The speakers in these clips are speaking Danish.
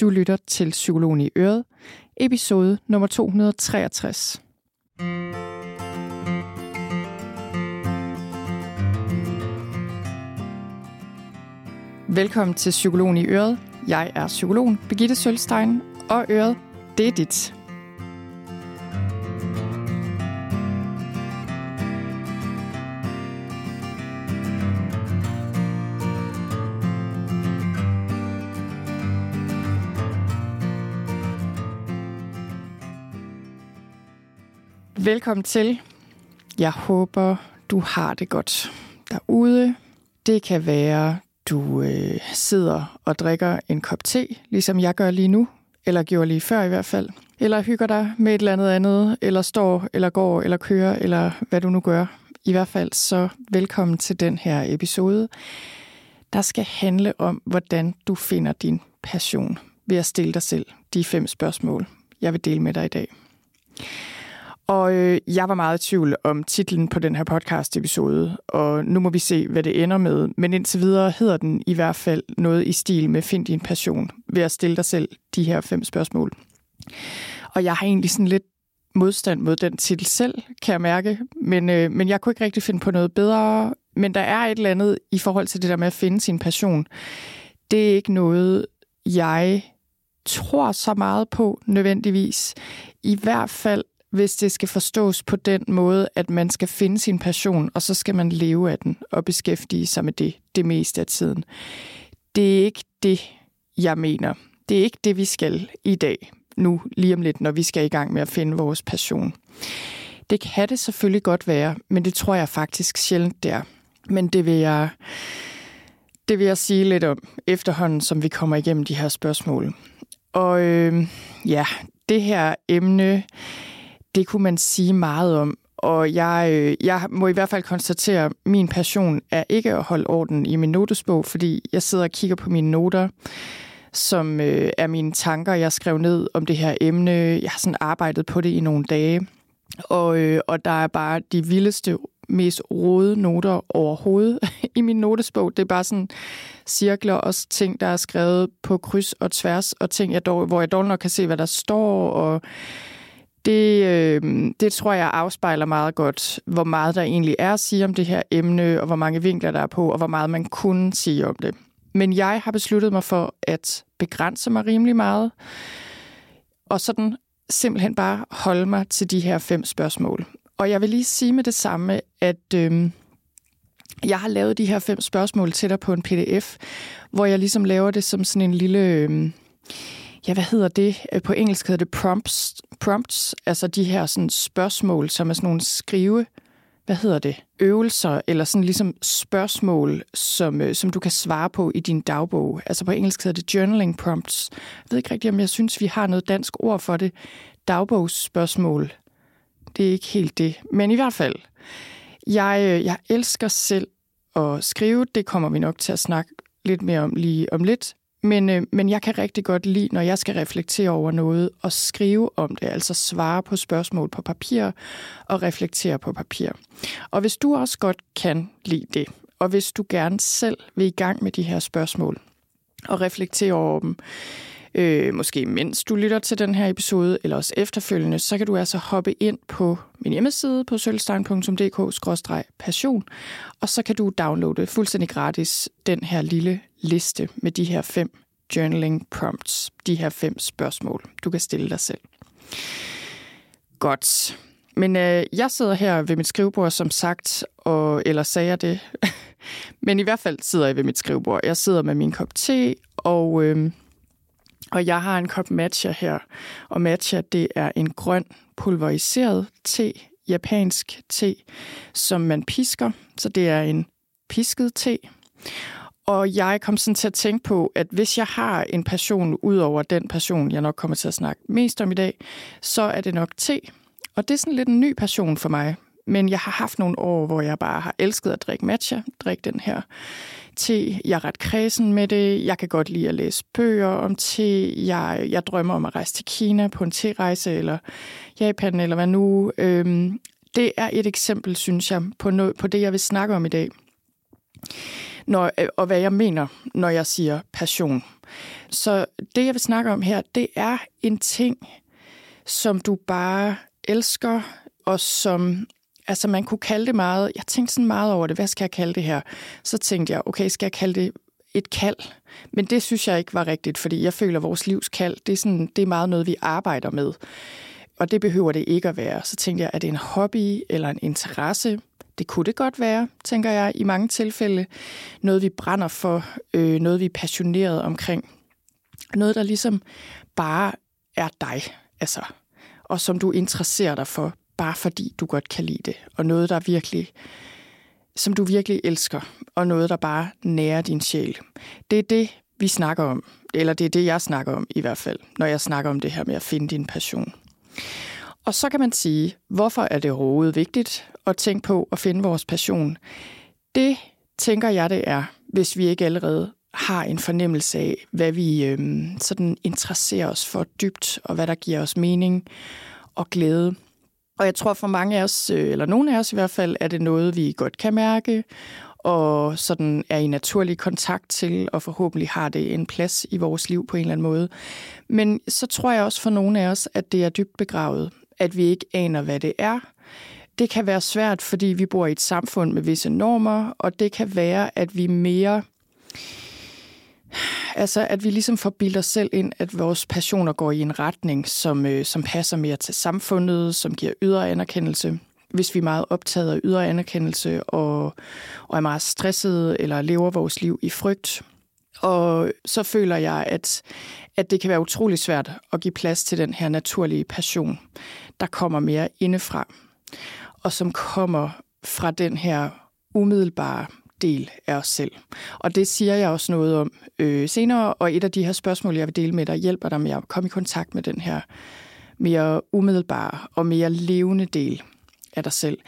Du lytter til Psykologen i Øret, episode nummer 263. Velkommen til Psykologen i Øret. Jeg er psykologen Birgitte Sølstein, og Øret, det er dit. Velkommen til. Jeg håber, du har det godt derude. Det kan være, du øh, sidder og drikker en kop te, ligesom jeg gør lige nu, eller gjorde lige før i hvert fald. Eller hygger dig med et eller andet andet, eller står, eller går, eller kører, eller hvad du nu gør. I hvert fald så velkommen til den her episode, der skal handle om, hvordan du finder din passion ved at stille dig selv de fem spørgsmål, jeg vil dele med dig i dag. Og øh, jeg var meget i tvivl om titlen på den her podcast-episode, og nu må vi se, hvad det ender med. Men indtil videre hedder den i hvert fald noget i stil med Find din passion, ved at stille dig selv de her fem spørgsmål. Og jeg har egentlig sådan lidt modstand mod den titel selv, kan jeg mærke, men, øh, men jeg kunne ikke rigtig finde på noget bedre. Men der er et eller andet i forhold til det der med at finde sin passion. Det er ikke noget, jeg tror så meget på nødvendigvis. I hvert fald hvis det skal forstås på den måde, at man skal finde sin passion, og så skal man leve af den og beskæftige sig med det det meste af tiden. Det er ikke det, jeg mener. Det er ikke det, vi skal i dag, nu lige om lidt, når vi skal i gang med at finde vores passion. Det kan det selvfølgelig godt være, men det tror jeg faktisk sjældent, det er. Men det vil jeg, det vil jeg sige lidt om efterhånden, som vi kommer igennem de her spørgsmål. Og øh, ja, det her emne det kunne man sige meget om. Og jeg, øh, jeg må i hvert fald konstatere, at min passion er ikke at holde orden i min notesbog, fordi jeg sidder og kigger på mine noter, som øh, er mine tanker, jeg skrev ned om det her emne. Jeg har sådan arbejdet på det i nogle dage. Og, øh, og der er bare de vildeste, mest rode noter overhovedet i min notesbog. Det er bare sådan cirkler og ting, der er skrevet på kryds og tværs, og ting, jeg dog, hvor jeg dog nok kan se, hvad der står, og det, øh, det tror jeg afspejler meget godt, hvor meget der egentlig er at sige om det her emne, og hvor mange vinkler der er på, og hvor meget man kunne sige om det. Men jeg har besluttet mig for at begrænse mig rimelig meget, og sådan simpelthen bare holde mig til de her fem spørgsmål. Og jeg vil lige sige med det samme, at øh, jeg har lavet de her fem spørgsmål til dig på en pdf, hvor jeg ligesom laver det som sådan en lille... Øh, ja, hvad hedder det? Øh, på engelsk hedder det prompts, prompts altså de her sådan spørgsmål, som er sådan nogle skrive, hvad hedder det, øvelser, eller sådan ligesom spørgsmål, som, øh, som du kan svare på i din dagbog. Altså på engelsk hedder det journaling prompts. Jeg ved ikke rigtigt, om jeg synes, vi har noget dansk ord for det. Dagbogsspørgsmål. Det er ikke helt det. Men i hvert fald, jeg, øh, jeg elsker selv at skrive. Det kommer vi nok til at snakke lidt mere om lige om lidt. Men, øh, men jeg kan rigtig godt lide, når jeg skal reflektere over noget, og skrive om det, altså svare på spørgsmål på papir og reflektere på papir. Og hvis du også godt kan lide det, og hvis du gerne selv vil i gang med de her spørgsmål og reflektere over dem, øh, måske mens du lytter til den her episode, eller også efterfølgende, så kan du altså hoppe ind på min hjemmeside på sølvstein.dk-passion, og så kan du downloade fuldstændig gratis den her lille liste med de her fem journaling prompts, de her fem spørgsmål, du kan stille dig selv. Godt. Men øh, jeg sidder her ved mit skrivebord, som sagt, og, eller sagde jeg det? Men i hvert fald sidder jeg ved mit skrivebord. Jeg sidder med min kop te, og, øh, og jeg har en kop matcha her. Og matcha, det er en grøn pulveriseret te, japansk te, som man pisker. Så det er en pisket te. Og jeg kom sådan til at tænke på, at hvis jeg har en passion ud over den passion, jeg nok kommer til at snakke mest om i dag, så er det nok te. Og det er sådan lidt en ny passion for mig. Men jeg har haft nogle år, hvor jeg bare har elsket at drikke matcha, drikke den her te. Jeg er ret kredsen med det. Jeg kan godt lide at læse bøger om te. Jeg, jeg drømmer om at rejse til Kina på en te-rejse, eller Japan, eller hvad nu. Øhm, det er et eksempel, synes jeg, på, no, på det, jeg vil snakke om i dag. når, øh, og hvad jeg mener, når jeg siger passion. Så det, jeg vil snakke om her, det er en ting, som du bare elsker, og som altså man kunne kalde det meget, jeg tænkte sådan meget over det, hvad skal jeg kalde det her? Så tænkte jeg, okay, skal jeg kalde det et kald? Men det synes jeg ikke var rigtigt, fordi jeg føler, at vores livs kald, det er, sådan, det er meget noget, vi arbejder med. Og det behøver det ikke at være. Så tænkte jeg, er det en hobby eller en interesse? Det kunne det godt være, tænker jeg, i mange tilfælde. Noget, vi brænder for, øh, noget, vi er passioneret omkring. Noget, der ligesom bare er dig, altså, og som du interesserer dig for, bare fordi du godt kan lide det. Og noget, der virkelig, som du virkelig elsker, og noget, der bare nærer din sjæl. Det er det, vi snakker om. Eller det er det, jeg snakker om i hvert fald, når jeg snakker om det her med at finde din passion. Og så kan man sige, hvorfor er det rodet vigtigt at tænke på at finde vores passion? Det tænker jeg, det er, hvis vi ikke allerede har en fornemmelse af, hvad vi øhm, sådan interesserer os for dybt, og hvad der giver os mening og glæde. Og jeg tror for mange af os, øh, eller nogle af os i hvert fald, er det noget, vi godt kan mærke, og sådan er i naturlig kontakt til, og forhåbentlig har det en plads i vores liv på en eller anden måde. Men så tror jeg også for nogle af os, at det er dybt begravet, at vi ikke aner, hvad det er. Det kan være svært, fordi vi bor i et samfund med visse normer, og det kan være, at vi mere Altså, at vi ligesom får bildet os selv ind, at vores passioner går i en retning, som, øh, som passer mere til samfundet, som giver ydre anerkendelse. Hvis vi er meget optaget af ydre anerkendelse og, og er meget stressede eller lever vores liv i frygt. Og så føler jeg, at, at det kan være utrolig svært at give plads til den her naturlige passion, der kommer mere indefra, og som kommer fra den her umiddelbare del af os selv. Og det siger jeg også noget om øh, senere, og et af de her spørgsmål, jeg vil dele med dig, hjælper dig med at komme i kontakt med den her mere umiddelbare og mere levende del af dig selv.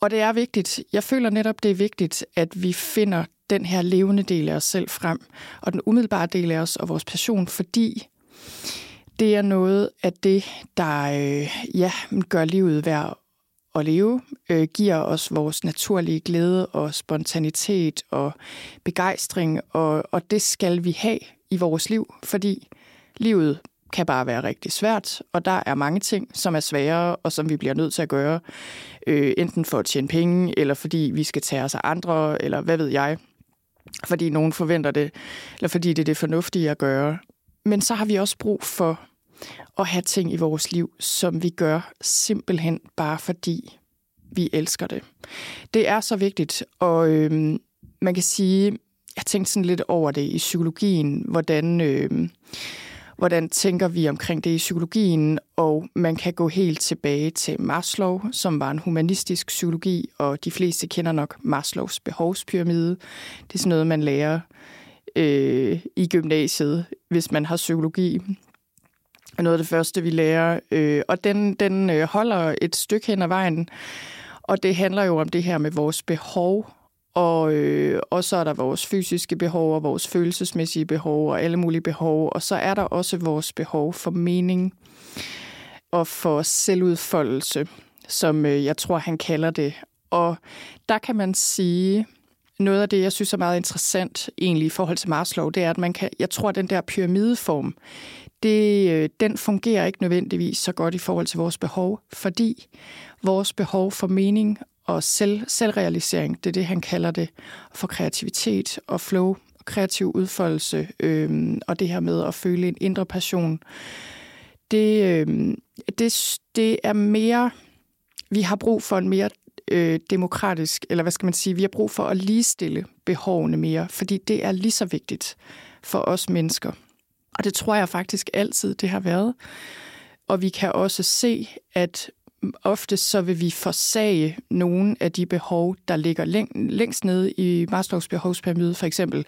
Og det er vigtigt, jeg føler netop, det er vigtigt, at vi finder den her levende del af os selv frem, og den umiddelbare del af os og vores passion, fordi det er noget af det, der øh, ja, gør livet værd at leve, øh, giver os vores naturlige glæde og spontanitet og begejstring, og, og det skal vi have i vores liv, fordi livet kan bare være rigtig svært, og der er mange ting, som er sværere, og som vi bliver nødt til at gøre, øh, enten for at tjene penge, eller fordi vi skal tage os af andre, eller hvad ved jeg, fordi nogen forventer det, eller fordi det er det fornuftige at gøre. Men så har vi også brug for at have ting i vores liv, som vi gør simpelthen bare fordi vi elsker det. Det er så vigtigt, og øh, man kan sige, jeg tænkte sådan lidt over det i psykologien, hvordan, øh, hvordan tænker vi omkring det i psykologien, og man kan gå helt tilbage til Maslow, som var en humanistisk psykologi, og de fleste kender nok Maslows behovspyramide. Det er sådan noget, man lærer øh, i gymnasiet, hvis man har psykologi noget af det første, vi lærer. Øh, og den, den øh, holder et stykke hen ad vejen. Og det handler jo om det her med vores behov. Og, øh, og så er der vores fysiske behov og vores følelsesmæssige behov og alle mulige behov. Og så er der også vores behov for mening og for selvudfoldelse, som øh, jeg tror, han kalder det. Og der kan man sige, noget af det, jeg synes er meget interessant egentlig i forhold til Maslow, det er, at man kan, jeg tror, at den der pyramideform, det, øh, den fungerer ikke nødvendigvis så godt i forhold til vores behov, fordi vores behov for mening og selv, selvrealisering, det er det, han kalder det, for kreativitet og flow, og kreativ udfoldelse, øh, og det her med at føle en indre passion, det, øh, det, det er mere, vi har brug for en mere øh, demokratisk, eller hvad skal man sige, vi har brug for at ligestille behovene mere, fordi det er lige så vigtigt for os mennesker. Og det tror jeg faktisk altid, det har været. Og vi kan også se, at ofte så vil vi forsage nogle af de behov, der ligger læng- længst nede i Maslows behovspyramide, for eksempel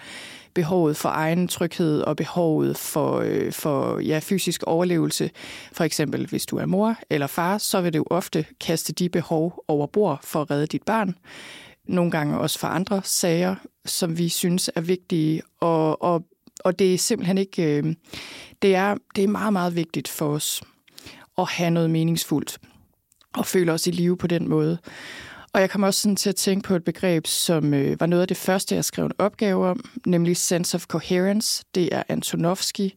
behovet for egen tryghed og behovet for, øh, for ja, fysisk overlevelse. For eksempel, hvis du er mor eller far, så vil du ofte kaste de behov over bord for at redde dit barn. Nogle gange også for andre sager, som vi synes er vigtige. Og, og og det er simpelthen ikke... Øh, det, er, det er meget, meget vigtigt for os at have noget meningsfuldt og føle os i live på den måde. Og jeg kommer også sådan til at tænke på et begreb, som øh, var noget af det første, jeg skrev en opgave om, nemlig sense of coherence. Det er Antonovsky,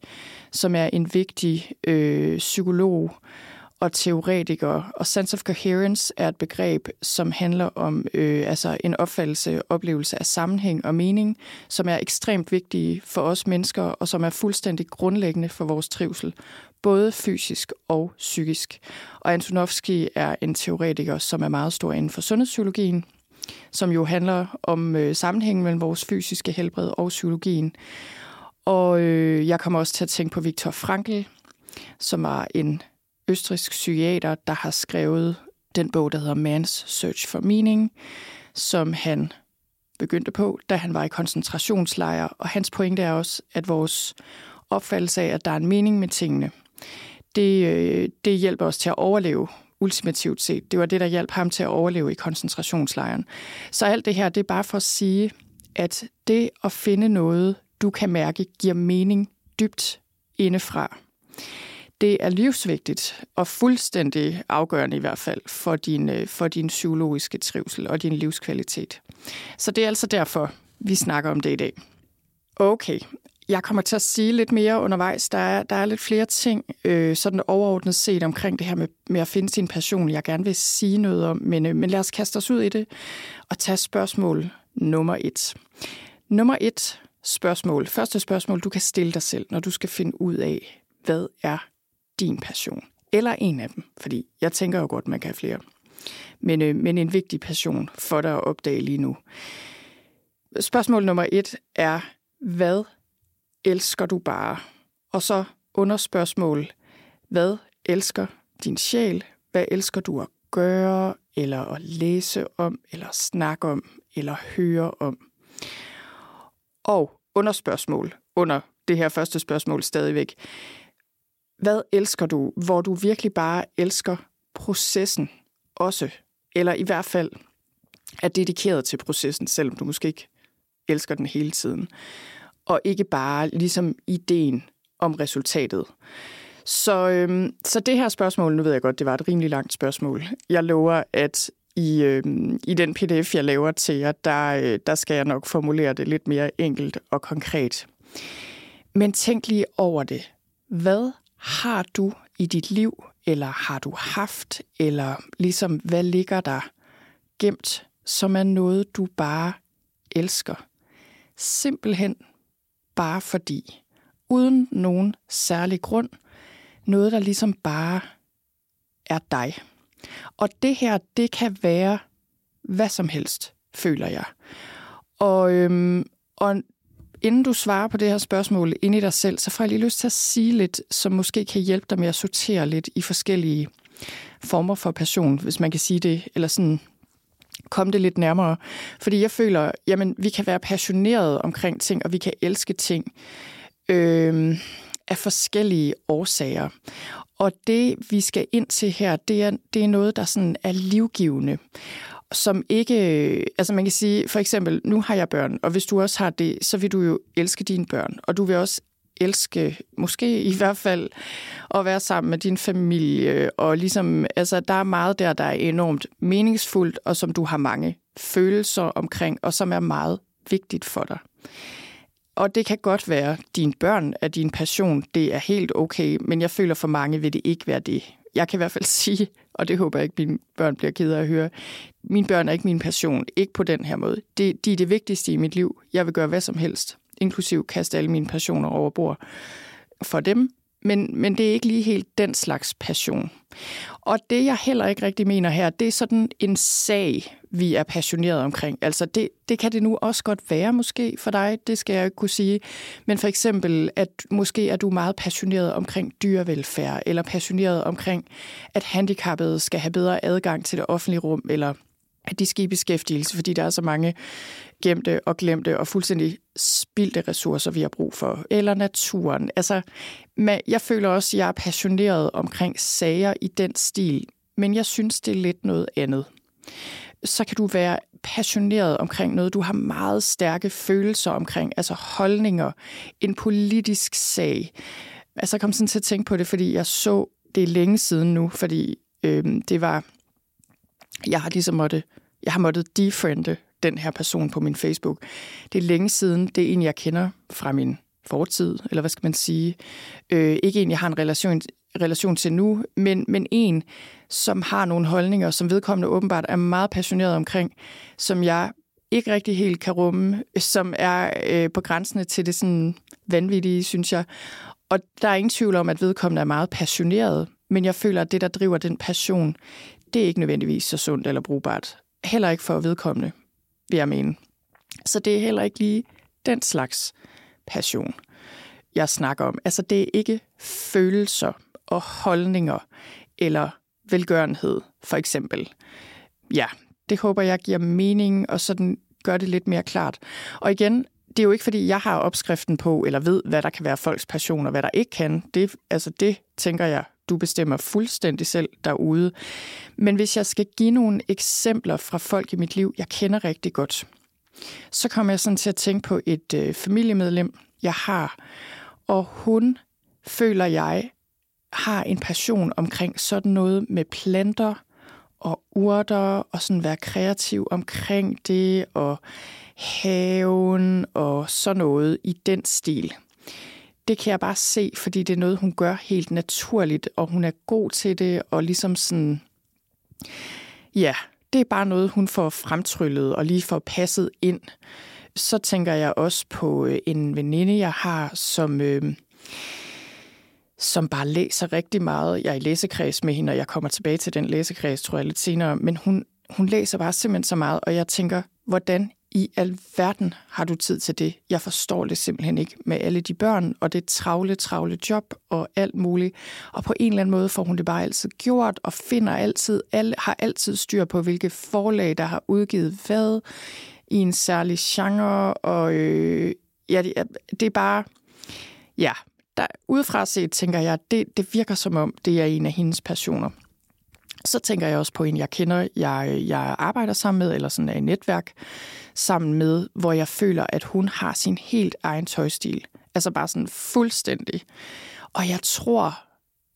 som er en vigtig øh, psykolog og teoretiker. Og sense of coherence er et begreb, som handler om øh, altså en opfattelse, oplevelse af sammenhæng og mening, som er ekstremt vigtige for os mennesker, og som er fuldstændig grundlæggende for vores trivsel, både fysisk og psykisk. Og Antonovsky er en teoretiker, som er meget stor inden for sundhedspsykologien, som jo handler om øh, sammenhængen mellem vores fysiske helbred og psykologien. Og øh, jeg kommer også til at tænke på Viktor Frankl, som var en østrisk psykiater, der har skrevet den bog, der hedder Man's Search for Meaning, som han begyndte på, da han var i koncentrationslejre. Og hans pointe er også, at vores opfattelse af, at der er en mening med tingene, det, øh, det hjælper os til at overleve ultimativt set. Det var det, der hjalp ham til at overleve i koncentrationslejren. Så alt det her, det er bare for at sige, at det at finde noget, du kan mærke, giver mening dybt indefra. Det er livsvigtigt og fuldstændig afgørende i hvert fald for din, øh, for din psykologiske trivsel og din livskvalitet. Så det er altså derfor, vi snakker om det i dag. Okay, jeg kommer til at sige lidt mere undervejs. Der er, der er lidt flere ting, øh, sådan overordnet set omkring det her med, med at finde sin passion, jeg gerne vil sige noget om. Men, øh, men lad os kaste os ud i det og tage spørgsmål nummer et. Nummer et spørgsmål, første spørgsmål, du kan stille dig selv, når du skal finde ud af, hvad er din passion? Eller en af dem, fordi jeg tænker jo godt, man kan have flere. Men, øh, men en vigtig passion for dig at opdage lige nu. Spørgsmål nummer et er, hvad elsker du bare? Og så underspørgsmål, hvad elsker din sjæl? Hvad elsker du at gøre, eller at læse om, eller snakke om, eller høre om? Og underspørgsmål under det her første spørgsmål stadigvæk. Hvad elsker du, hvor du virkelig bare elsker processen også? Eller i hvert fald er dedikeret til processen, selvom du måske ikke elsker den hele tiden og ikke bare ligesom ideen om resultatet. Så, øhm, så det her spørgsmål, nu ved jeg godt, det var et rimelig langt spørgsmål. Jeg lover, at i, øhm, i den pdf, jeg laver til jer, der, øh, der skal jeg nok formulere det lidt mere enkelt og konkret. Men tænk lige over det. Hvad har du i dit liv, eller har du haft, eller ligesom hvad ligger der gemt, som er noget, du bare elsker? Simpelthen bare fordi. Uden nogen særlig grund. Noget, der ligesom bare er dig. Og det her, det kan være hvad som helst, føler jeg. Og, øhm, og inden du svarer på det her spørgsmål ind i dig selv, så får jeg lige lyst til at sige lidt, som måske kan hjælpe dig med at sortere lidt i forskellige former for passion, hvis man kan sige det, eller sådan komme det lidt nærmere. Fordi jeg føler, jamen, vi kan være passionerede omkring ting, og vi kan elske ting øh, af forskellige årsager. Og det, vi skal ind til her, det er, det er noget, der sådan er livgivende som ikke, altså man kan sige, for eksempel, nu har jeg børn, og hvis du også har det, så vil du jo elske dine børn, og du vil også elske, måske i hvert fald, at være sammen med din familie. Og ligesom, altså, der er meget der, der er enormt meningsfuldt, og som du har mange følelser omkring, og som er meget vigtigt for dig. Og det kan godt være, at dine børn er din passion. Det er helt okay, men jeg føler for mange vil det ikke være det. Jeg kan i hvert fald sige, og det håber jeg ikke, mine børn bliver ked af at høre, mine børn er ikke min passion. Ikke på den her måde. Det, de er det vigtigste i mit liv. Jeg vil gøre hvad som helst inklusiv kaste alle mine passioner over bord for dem. Men, men det er ikke lige helt den slags passion. Og det, jeg heller ikke rigtig mener her, det er sådan en sag, vi er passioneret omkring. Altså, det, det kan det nu også godt være måske for dig, det skal jeg ikke kunne sige. Men for eksempel, at måske er du meget passioneret omkring dyrevelfærd, eller passioneret omkring, at handicappede skal have bedre adgang til det offentlige rum, eller at de skal i beskæftigelse, fordi der er så mange gemte og glemte og fuldstændig spildte ressourcer, vi har brug for. Eller naturen. Altså, men jeg føler også, at jeg er passioneret omkring sager i den stil, men jeg synes, det er lidt noget andet. Så kan du være passioneret omkring noget, du har meget stærke følelser omkring, altså holdninger, en politisk sag. Altså, jeg kom sådan til at tænke på det, fordi jeg så det længe siden nu, fordi øh, det var, jeg har ligesom måtte Jeg har måttet defriende den her person på min Facebook. Det er længe siden. Det er en, jeg kender fra min fortid, eller hvad skal man sige. Øh, ikke en, jeg har en relation, relation til nu, men, men en, som har nogle holdninger, som vedkommende åbenbart er meget passioneret omkring, som jeg ikke rigtig helt kan rumme, som er øh, på grænsene til det sådan vanvittige, synes jeg. Og der er ingen tvivl om, at vedkommende er meget passioneret, men jeg føler, at det, der driver den passion, det er ikke nødvendigvis så sundt eller brugbart. Heller ikke for vedkommende, vil jeg mene. Så det er heller ikke lige den slags passion, jeg snakker om. Altså, det er ikke følelser og holdninger eller velgørenhed, for eksempel. Ja, det håber jeg giver mening, og sådan gør det lidt mere klart. Og igen, det er jo ikke, fordi jeg har opskriften på, eller ved, hvad der kan være folks passion, og hvad der ikke kan. Det, altså det tænker jeg, du bestemmer fuldstændig selv derude. Men hvis jeg skal give nogle eksempler fra folk i mit liv, jeg kender rigtig godt, så kommer jeg sådan til at tænke på et øh, familiemedlem, jeg har. Og hun, føler jeg, har en passion omkring sådan noget med planter og urter, og sådan være kreativ omkring det, og haven og sådan noget i den stil. Det kan jeg bare se, fordi det er noget, hun gør helt naturligt, og hun er god til det, og ligesom sådan, ja, det er bare noget, hun får fremtryllet og lige får passet ind. Så tænker jeg også på øh, en veninde, jeg har, som, øh, som bare læser rigtig meget. Jeg er i læsekreds med hende, og jeg kommer tilbage til den læsekreds, tror jeg, lidt senere. Men hun, hun læser bare simpelthen så meget, og jeg tænker, hvordan i alverden har du tid til det? Jeg forstår det simpelthen ikke med alle de børn, og det travle, travle job og alt muligt. Og på en eller anden måde får hun det bare altid gjort, og finder altid, alle, har altid styr på, hvilke forlag, der har udgivet hvad i en særlig genre, og øh, ja, det, det er bare, ja, der, udefra set tænker jeg, det, det virker som om, det er en af hendes passioner. Så tænker jeg også på en, jeg kender, jeg, jeg arbejder sammen med, eller sådan er i netværk sammen med, hvor jeg føler, at hun har sin helt egen tøjstil. Altså bare sådan fuldstændig. Og jeg tror,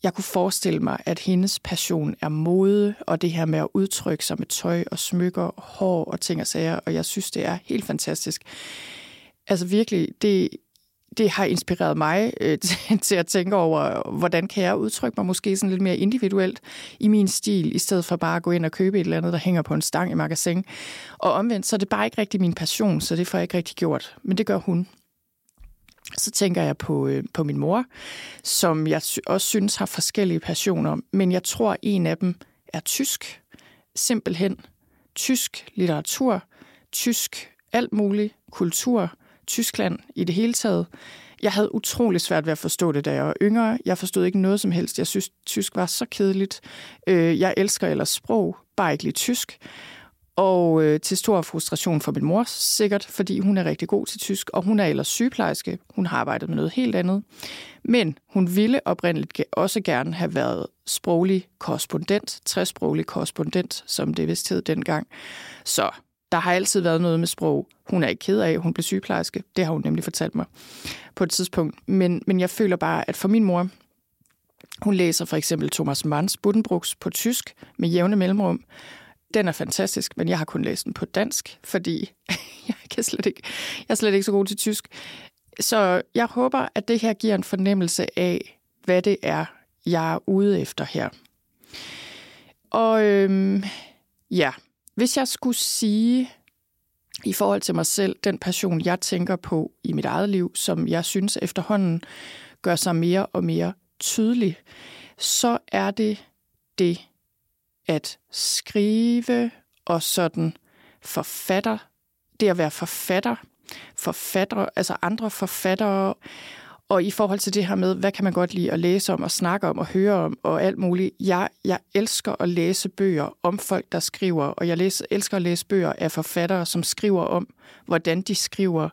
jeg kunne forestille mig, at hendes passion er mode, og det her med at udtrykke sig med tøj og smykker, og hår og ting og sager, og jeg synes, det er helt fantastisk. Altså virkelig, det, det har inspireret mig øh, til at tænke over, hvordan kan jeg udtrykke mig måske sådan lidt mere individuelt i min stil, i stedet for bare at gå ind og købe et eller andet, der hænger på en stang i magasin. Og omvendt, så er det bare ikke rigtig min passion, så det får jeg ikke rigtig gjort. Men det gør hun. Så tænker jeg på, øh, på min mor, som jeg også synes har forskellige passioner, men jeg tror, en af dem er tysk. Simpelthen tysk litteratur, tysk alt muligt kultur, Tyskland i det hele taget. Jeg havde utrolig svært ved at forstå det, da jeg var yngre. Jeg forstod ikke noget som helst. Jeg synes, tysk var så kedeligt. Øh, jeg elsker ellers sprog, bare ikke lige tysk. Og øh, til stor frustration for min mor, sikkert, fordi hun er rigtig god til tysk, og hun er ellers sygeplejerske. Hun har arbejdet med noget helt andet. Men hun ville oprindeligt også gerne have været sproglig korrespondent, træsproglig korrespondent, som det vist hed dengang. Så der har altid været noget med sprog. Hun er ikke ked af, hun blev sygeplejerske. Det har hun nemlig fortalt mig på et tidspunkt. Men, men jeg føler bare, at for min mor, hun læser for eksempel Thomas Manns Buddenbrooks på tysk med jævne mellemrum. Den er fantastisk, men jeg har kun læst den på dansk, fordi jeg, kan slet ikke, jeg er slet ikke så god til tysk. Så jeg håber, at det her giver en fornemmelse af, hvad det er, jeg er ude efter her. Og øhm, ja, hvis jeg skulle sige i forhold til mig selv, den passion, jeg tænker på i mit eget liv, som jeg synes efterhånden gør sig mere og mere tydelig, så er det det at skrive og sådan forfatter, det at være forfatter, forfatter, altså andre forfattere, og i forhold til det her med, hvad kan man godt lide at læse om og snakke om og høre om og alt muligt. Jeg, jeg elsker at læse bøger om folk, der skriver, og jeg læser, elsker at læse bøger af forfattere, som skriver om, hvordan de skriver.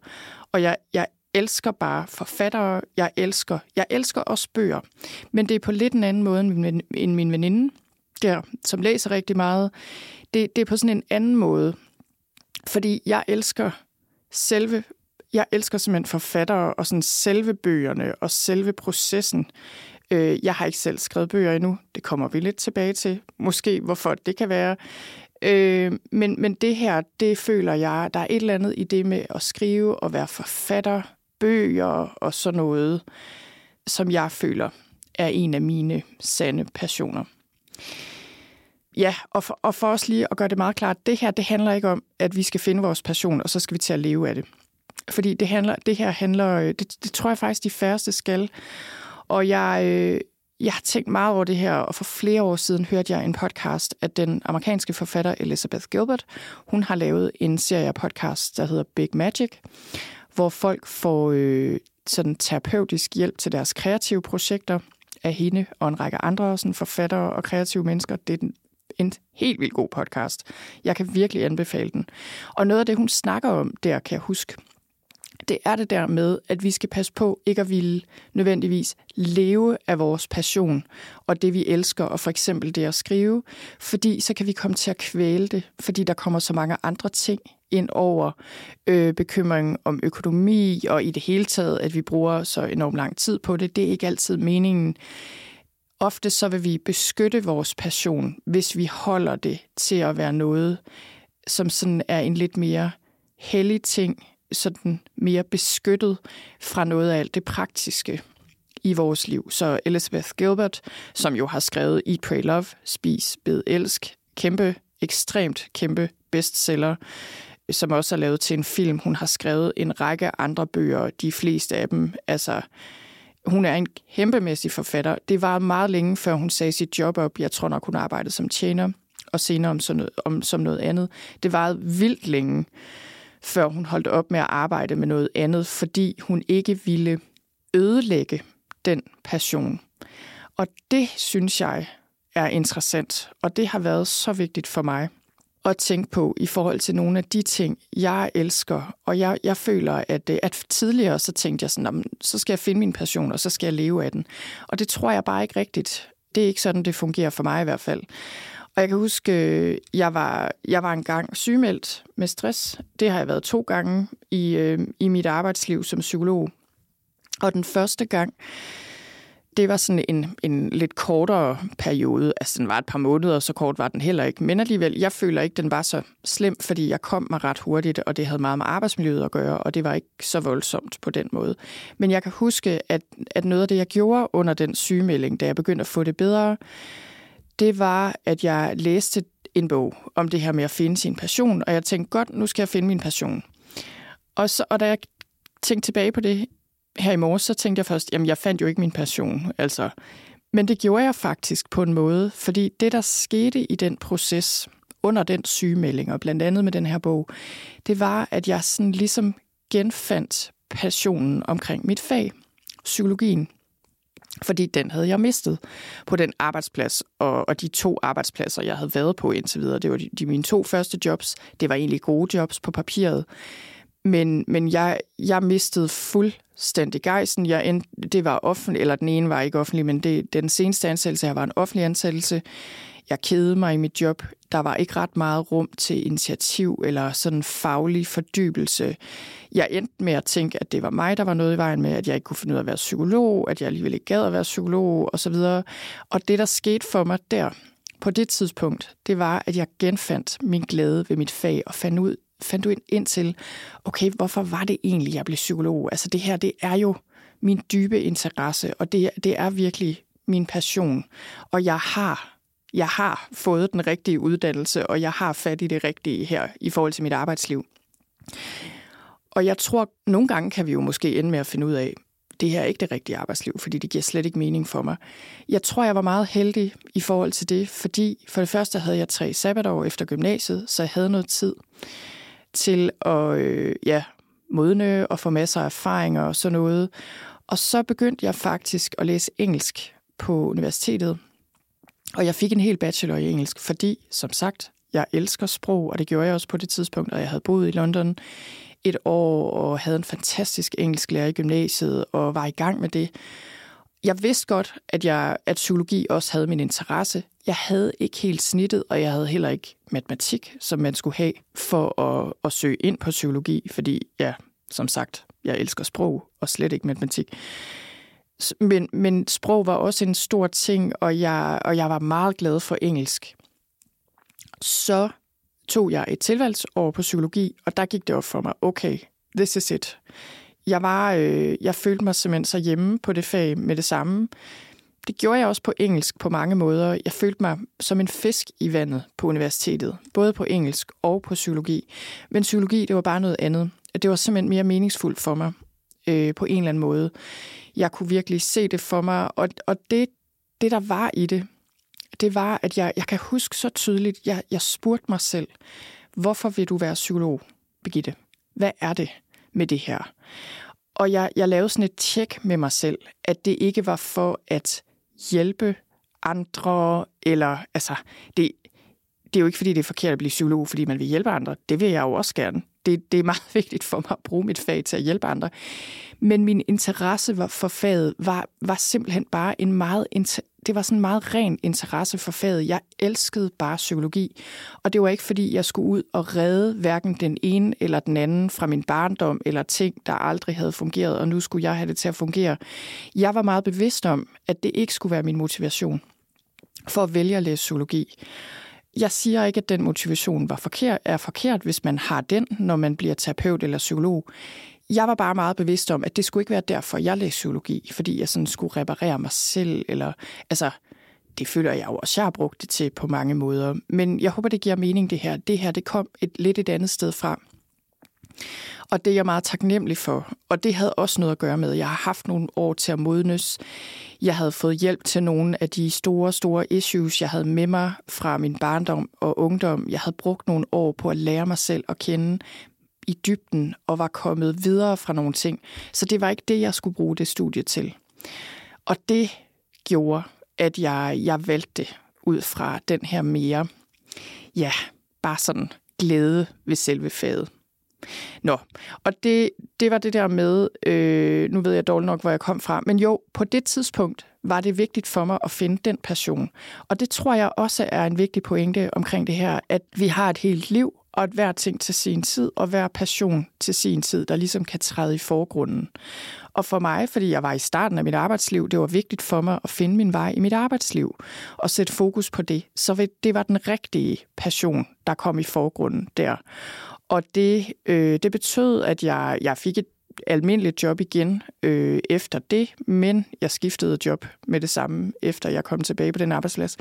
Og jeg, jeg elsker bare forfattere. Jeg elsker, jeg elsker også bøger. Men det er på lidt en anden måde end min, end min veninde, der, som læser rigtig meget. Det, det er på sådan en anden måde. Fordi jeg elsker selve jeg elsker simpelthen forfattere og sådan selve bøgerne og selve processen. Øh, jeg har ikke selv skrevet bøger endnu. Det kommer vi lidt tilbage til. Måske hvorfor det kan være. Øh, men, men det her, det føler jeg, der er et eller andet i det med at skrive og være forfatter, bøger og sådan noget, som jeg føler er en af mine sande passioner. Ja, og for, og for os lige at gøre det meget klart, det her, det handler ikke om, at vi skal finde vores passion, og så skal vi til at leve af det. Fordi det, handler, det her handler, øh, det, det tror jeg faktisk, de færreste skal. Og jeg, øh, jeg har tænkt meget over det her, og for flere år siden hørte jeg en podcast, at den amerikanske forfatter Elizabeth Gilbert, hun har lavet en serie af podcast, der hedder Big Magic, hvor folk får øh, sådan terapeutisk hjælp til deres kreative projekter af hende og en række andre sådan forfattere og kreative mennesker. Det er en helt vildt god podcast. Jeg kan virkelig anbefale den. Og noget af det, hun snakker om der, kan jeg huske, det er det der med, at vi skal passe på ikke at ville nødvendigvis leve af vores passion og det, vi elsker, og for eksempel det at skrive, fordi så kan vi komme til at kvæle det, fordi der kommer så mange andre ting ind over øh, bekymringen om økonomi, og i det hele taget, at vi bruger så enormt lang tid på det. Det er ikke altid meningen. Ofte så vil vi beskytte vores passion, hvis vi holder det til at være noget, som sådan er en lidt mere hellig ting, sådan mere beskyttet fra noget af alt det praktiske i vores liv. Så Elizabeth Gilbert, som jo har skrevet Eat, Pray, Love, Spis, Bed, Elsk, kæmpe, ekstremt kæmpe bestseller, som også er lavet til en film. Hun har skrevet en række andre bøger, de fleste af dem, altså hun er en kæmpemæssig forfatter. Det var meget længe, før hun sagde sit job op. Jeg tror nok, hun arbejdede som tjener, og senere om, sådan noget, om, som noget andet. Det var vildt længe før hun holdt op med at arbejde med noget andet, fordi hun ikke ville ødelægge den passion. Og det synes jeg er interessant, og det har været så vigtigt for mig at tænke på i forhold til nogle af de ting, jeg elsker. Og jeg, jeg føler, at, øh, at tidligere så tænkte jeg sådan, så skal jeg finde min passion, og så skal jeg leve af den. Og det tror jeg bare ikke rigtigt. Det er ikke sådan, det fungerer for mig i hvert fald. Og jeg kan huske, øh, jeg var, jeg var engang sygemeldt med stress. Det har jeg været to gange i, øh, i mit arbejdsliv som psykolog. Og den første gang, det var sådan en, en lidt kortere periode. Altså, den var et par måneder, så kort var den heller ikke. Men alligevel, jeg føler ikke, den var så slem, fordi jeg kom mig ret hurtigt, og det havde meget med arbejdsmiljøet at gøre, og det var ikke så voldsomt på den måde. Men jeg kan huske, at, at noget af det, jeg gjorde under den sygemelding, da jeg begyndte at få det bedre, det var, at jeg læste en bog om det her med at finde sin passion, og jeg tænkte, godt, nu skal jeg finde min passion. Og, så, og da jeg tænkte tilbage på det her i morges, så tænkte jeg først, jamen jeg fandt jo ikke min passion. Altså, men det gjorde jeg faktisk på en måde, fordi det, der skete i den proces under den sygemelding, og blandt andet med den her bog, det var, at jeg sådan ligesom genfandt passionen omkring mit fag, psykologien fordi den havde jeg mistet på den arbejdsplads, og, og de to arbejdspladser, jeg havde været på indtil videre, det var de, de mine to første jobs. Det var egentlig gode jobs på papiret, men, men jeg, jeg mistede fuldstændig gejsen. Jeg end, det var offentlig, eller den ene var ikke offentlig, men det, den seneste ansættelse her var en offentlig ansættelse. Jeg kedede mig i mit job. Der var ikke ret meget rum til initiativ eller sådan faglig fordybelse. Jeg endte med at tænke, at det var mig, der var noget i vejen med, at jeg ikke kunne finde ud af at være psykolog, at jeg alligevel ikke gad at være psykolog osv. Og det, der skete for mig der, på det tidspunkt, det var, at jeg genfandt min glæde ved mit fag og fandt ud, fandt ud ind til, okay, hvorfor var det egentlig, jeg blev psykolog? Altså det her, det er jo min dybe interesse, og det, det er virkelig min passion. Og jeg har jeg har fået den rigtige uddannelse, og jeg har fat i det rigtige her i forhold til mit arbejdsliv. Og jeg tror, nogle gange kan vi jo måske ende med at finde ud af, det her er ikke det rigtige arbejdsliv, fordi det giver slet ikke mening for mig. Jeg tror, jeg var meget heldig i forhold til det, fordi for det første havde jeg tre sabbatår efter gymnasiet, så jeg havde noget tid til at øh, ja, modne og få masser af erfaringer og sådan noget. Og så begyndte jeg faktisk at læse engelsk på universitetet, og jeg fik en hel bachelor i engelsk, fordi, som sagt, jeg elsker sprog, og det gjorde jeg også på det tidspunkt, og jeg havde boet i London et år og havde en fantastisk engelsk lærer i gymnasiet og var i gang med det. Jeg vidste godt, at, jeg, at psykologi også havde min interesse. Jeg havde ikke helt snittet, og jeg havde heller ikke matematik, som man skulle have for at, at søge ind på psykologi, fordi, ja, som sagt, jeg elsker sprog og slet ikke matematik. Men, men sprog var også en stor ting, og jeg, og jeg var meget glad for engelsk. Så tog jeg et tilvalgsår på psykologi, og der gik det op for mig, okay, this is it. Jeg, var, øh, jeg følte mig simpelthen så hjemme på det fag med det samme. Det gjorde jeg også på engelsk på mange måder. Jeg følte mig som en fisk i vandet på universitetet, både på engelsk og på psykologi. Men psykologi, det var bare noget andet. Det var simpelthen mere meningsfuldt for mig øh, på en eller anden måde. Jeg kunne virkelig se det for mig, og, og det, det, der var i det, det var, at jeg, jeg kan huske så tydeligt, jeg, jeg spurgte mig selv, hvorfor vil du være psykolog, Birgitte? Hvad er det med det her? Og jeg, jeg lavede sådan et tjek med mig selv, at det ikke var for at hjælpe andre, eller altså, det, det er jo ikke, fordi det er forkert at blive psykolog, fordi man vil hjælpe andre. Det vil jeg jo også gerne. Det, det er meget vigtigt for mig at bruge mit fag til at hjælpe andre. Men min interesse for faget var, var simpelthen bare en meget det var sådan en meget ren interesse for faget. Jeg elskede bare psykologi, og det var ikke fordi, jeg skulle ud og redde hverken den ene eller den anden fra min barndom eller ting, der aldrig havde fungeret, og nu skulle jeg have det til at fungere. Jeg var meget bevidst om, at det ikke skulle være min motivation for at vælge at læse psykologi. Jeg siger ikke, at den motivation var forkert, er forkert, hvis man har den, når man bliver terapeut eller psykolog jeg var bare meget bevidst om, at det skulle ikke være derfor, jeg læste psykologi, fordi jeg sådan skulle reparere mig selv, eller altså, det føler jeg jo også, jeg har brugt det til på mange måder. Men jeg håber, det giver mening, det her. Det her, det kom et lidt et andet sted fra. Og det er jeg meget taknemmelig for. Og det havde også noget at gøre med, jeg har haft nogle år til at modnes. Jeg havde fået hjælp til nogle af de store, store issues, jeg havde med mig fra min barndom og ungdom. Jeg havde brugt nogle år på at lære mig selv at kende i dybden og var kommet videre fra nogle ting. Så det var ikke det, jeg skulle bruge det studie til. Og det gjorde, at jeg, jeg valgte det ud fra den her mere, ja, bare sådan glæde ved selve faget. Nå, og det, det var det der med, øh, nu ved jeg dårligt nok, hvor jeg kom fra, men jo, på det tidspunkt var det vigtigt for mig at finde den passion. Og det tror jeg også er en vigtig pointe omkring det her, at vi har et helt liv, og at hver ting til sin tid, og hver passion til sin tid, der ligesom kan træde i forgrunden. Og for mig, fordi jeg var i starten af mit arbejdsliv, det var vigtigt for mig at finde min vej i mit arbejdsliv og sætte fokus på det. Så det var den rigtige passion, der kom i forgrunden der. Og det, øh, det betød, at jeg, jeg fik et almindeligt job igen øh, efter det, men jeg skiftede job med det samme, efter jeg kom tilbage på den arbejdsplads.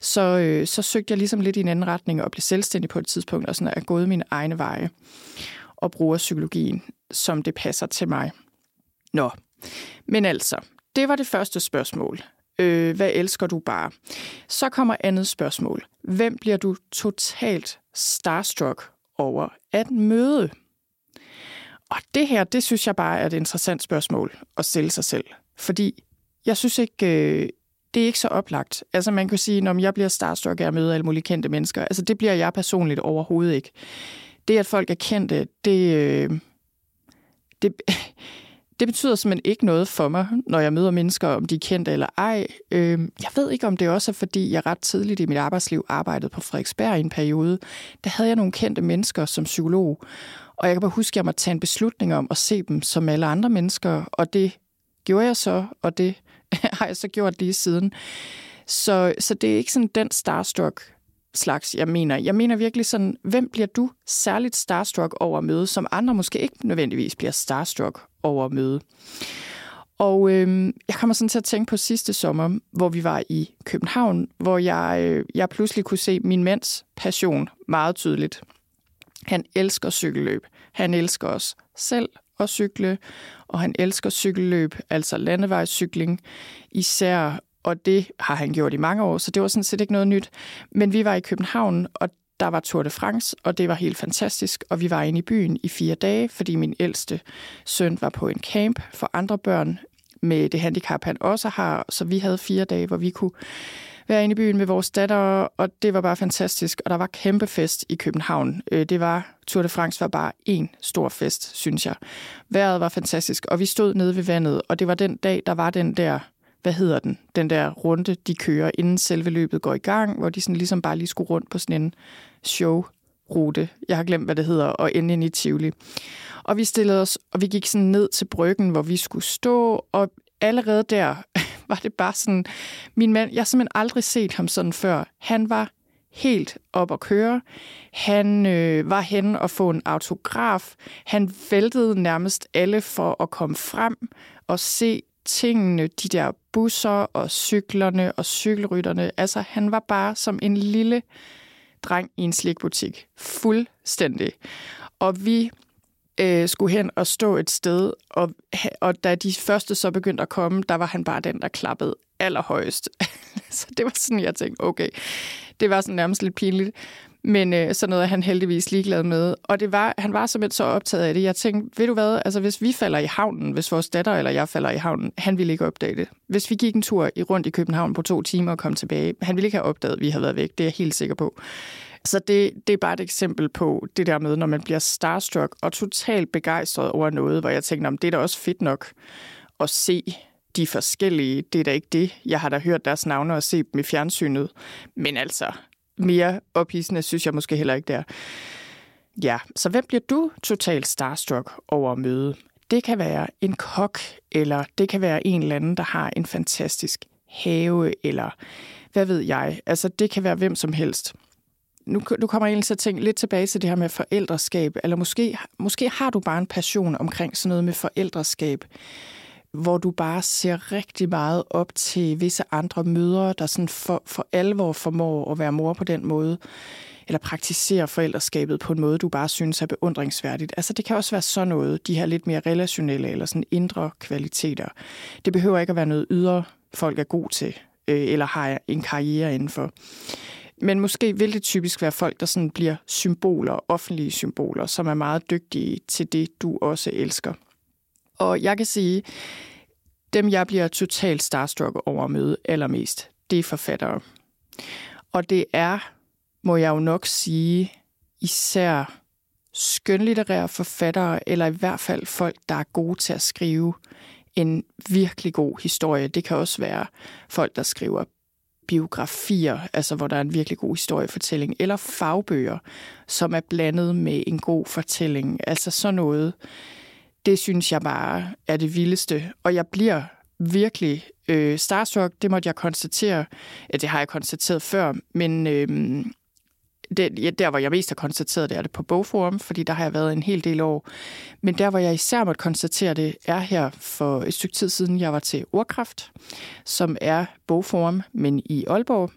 Så, øh, så søgte jeg ligesom lidt i en anden retning og blev selvstændig på et tidspunkt, og sådan er gået mine egne veje og bruger psykologien, som det passer til mig. Nå, men altså, det var det første spørgsmål. Øh, hvad elsker du bare? Så kommer andet spørgsmål. Hvem bliver du totalt starstruck over at møde? Og det her, det synes jeg bare er et interessant spørgsmål at stille sig selv. Fordi jeg synes ikke, øh, det er ikke så oplagt. Altså man kan sige, når jeg bliver starstruck af at møde alle mulige kendte mennesker, altså det bliver jeg personligt overhovedet ikke. Det, at folk er kendte, det, øh, det, det betyder simpelthen ikke noget for mig, når jeg møder mennesker, om de er kendte eller ej. Øh, jeg ved ikke, om det også er, fordi jeg ret tidligt i mit arbejdsliv arbejdede på Frederiksberg i en periode. Der havde jeg nogle kendte mennesker som psykolog, og jeg kan bare huske, at jeg måtte tage en beslutning om at se dem som alle andre mennesker, og det gjorde jeg så, og det har jeg så gjort lige siden. Så, så det er ikke sådan den starstruck slags, jeg mener. Jeg mener virkelig sådan, hvem bliver du særligt starstruck over at møde, som andre måske ikke nødvendigvis bliver starstruck over at møde. Og øh, jeg kommer sådan til at tænke på sidste sommer, hvor vi var i København, hvor jeg, øh, jeg pludselig kunne se min mands passion meget tydeligt. Han elsker cykelløb. Han elsker os selv at cykle, og han elsker cykelløb, altså landevejscykling især, og det har han gjort i mange år, så det var sådan set ikke noget nyt. Men vi var i København, og der var Tour de France, og det var helt fantastisk, og vi var inde i byen i fire dage, fordi min ældste søn var på en camp for andre børn med det handicap, han også har, så vi havde fire dage, hvor vi kunne være inde i byen med vores datter, og det var bare fantastisk. Og der var kæmpe fest i København. Øh, det var, Tour de France var bare en stor fest, synes jeg. Vejret var fantastisk, og vi stod nede ved vandet, og det var den dag, der var den der hvad hedder den, den der runde, de kører, inden selve løbet går i gang, hvor de sådan ligesom bare lige skulle rundt på sådan en showrute. Jeg har glemt, hvad det hedder, og ende ind i Tivoli. Og vi stillede os, og vi gik sådan ned til bryggen, hvor vi skulle stå, og allerede der var det bare sådan, min mand, jeg har simpelthen aldrig set ham sådan før. Han var helt op at køre. Han øh, var hen og få en autograf. Han væltede nærmest alle for at komme frem og se tingene, de der busser og cyklerne og cykelrytterne. Altså, han var bare som en lille dreng i en slikbutik. Fuldstændig. Og vi øh, skulle hen og stå et sted, og, og da de første så begyndte at komme, der var han bare den, der klappede allerhøjst. så det var sådan, jeg tænkte, okay, det var sådan nærmest lidt pinligt. Men øh, sådan noget er han heldigvis ligeglad med. Og det var, han var simpelthen så optaget af det. Jeg tænkte, ved du hvad, altså hvis vi falder i havnen, hvis vores datter eller jeg falder i havnen, han ville ikke opdage det. Hvis vi gik en tur i, rundt i København på to timer og kom tilbage, han ville ikke have opdaget, at vi havde været væk. Det er jeg helt sikker på. Så det, det er bare et eksempel på det der med, når man bliver starstruck og totalt begejstret over noget, hvor jeg tænker, om det er da også fedt nok at se de forskellige. Det er da ikke det. Jeg har da hørt deres navne og set dem i fjernsynet. Men altså, mere ophidsende synes jeg måske heller ikke der. Ja, så hvem bliver du totalt starstruck over at møde? Det kan være en kok, eller det kan være en eller anden, der har en fantastisk have, eller hvad ved jeg. Altså, det kan være hvem som helst nu, nu kommer jeg egentlig til at tænke lidt tilbage til det her med forældreskab, eller måske, måske har du bare en passion omkring sådan noget med forældreskab, hvor du bare ser rigtig meget op til visse andre mødre, der sådan for, for alvor formår at være mor på den måde, eller praktisere forældreskabet på en måde, du bare synes er beundringsværdigt. Altså det kan også være sådan noget, de her lidt mere relationelle eller sådan indre kvaliteter. Det behøver ikke at være noget ydre, folk er god til, øh, eller har en karriere indenfor. Men måske vil det typisk være folk, der sådan bliver symboler, offentlige symboler, som er meget dygtige til det, du også elsker. Og jeg kan sige, dem jeg bliver totalt starstruck over at møde allermest, det er forfattere. Og det er, må jeg jo nok sige, især skønlitterære forfattere, eller i hvert fald folk, der er gode til at skrive en virkelig god historie. Det kan også være folk, der skriver biografier, altså hvor der er en virkelig god historiefortælling, eller fagbøger, som er blandet med en god fortælling. Altså sådan noget, det synes jeg bare er det vildeste. Og jeg bliver virkelig øh, starstruck, det måtte jeg konstatere. Ja, det har jeg konstateret før, men øh, det, ja, der, hvor jeg mest har konstateret det, er det på Bogforum, fordi der har jeg været en hel del år. Men der, hvor jeg især måtte konstatere det, er her for et stykke tid siden, jeg var til Ordkraft, som er Bogforum, men i Aalborg,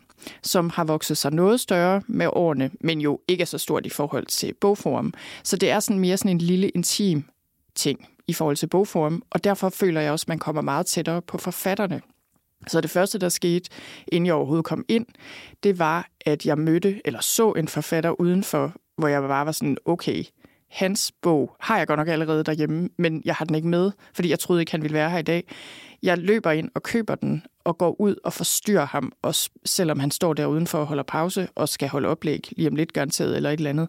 som har vokset sig noget større med årene, men jo ikke er så stort i forhold til Bogforum. Så det er sådan mere sådan en lille intim ting i forhold til bogform, og derfor føler jeg også, at man kommer meget tættere på forfatterne. Så det første, der skete, inden jeg overhovedet kom ind, det var, at jeg mødte eller så en forfatter udenfor, hvor jeg bare var sådan, okay, hans bog har jeg godt nok allerede derhjemme, men jeg har den ikke med, fordi jeg troede ikke, han ville være her i dag. Jeg løber ind og køber den og går ud og forstyrrer ham, også selvom han står der udenfor og holder pause og skal holde oplæg lige om lidt garanteret eller et eller andet.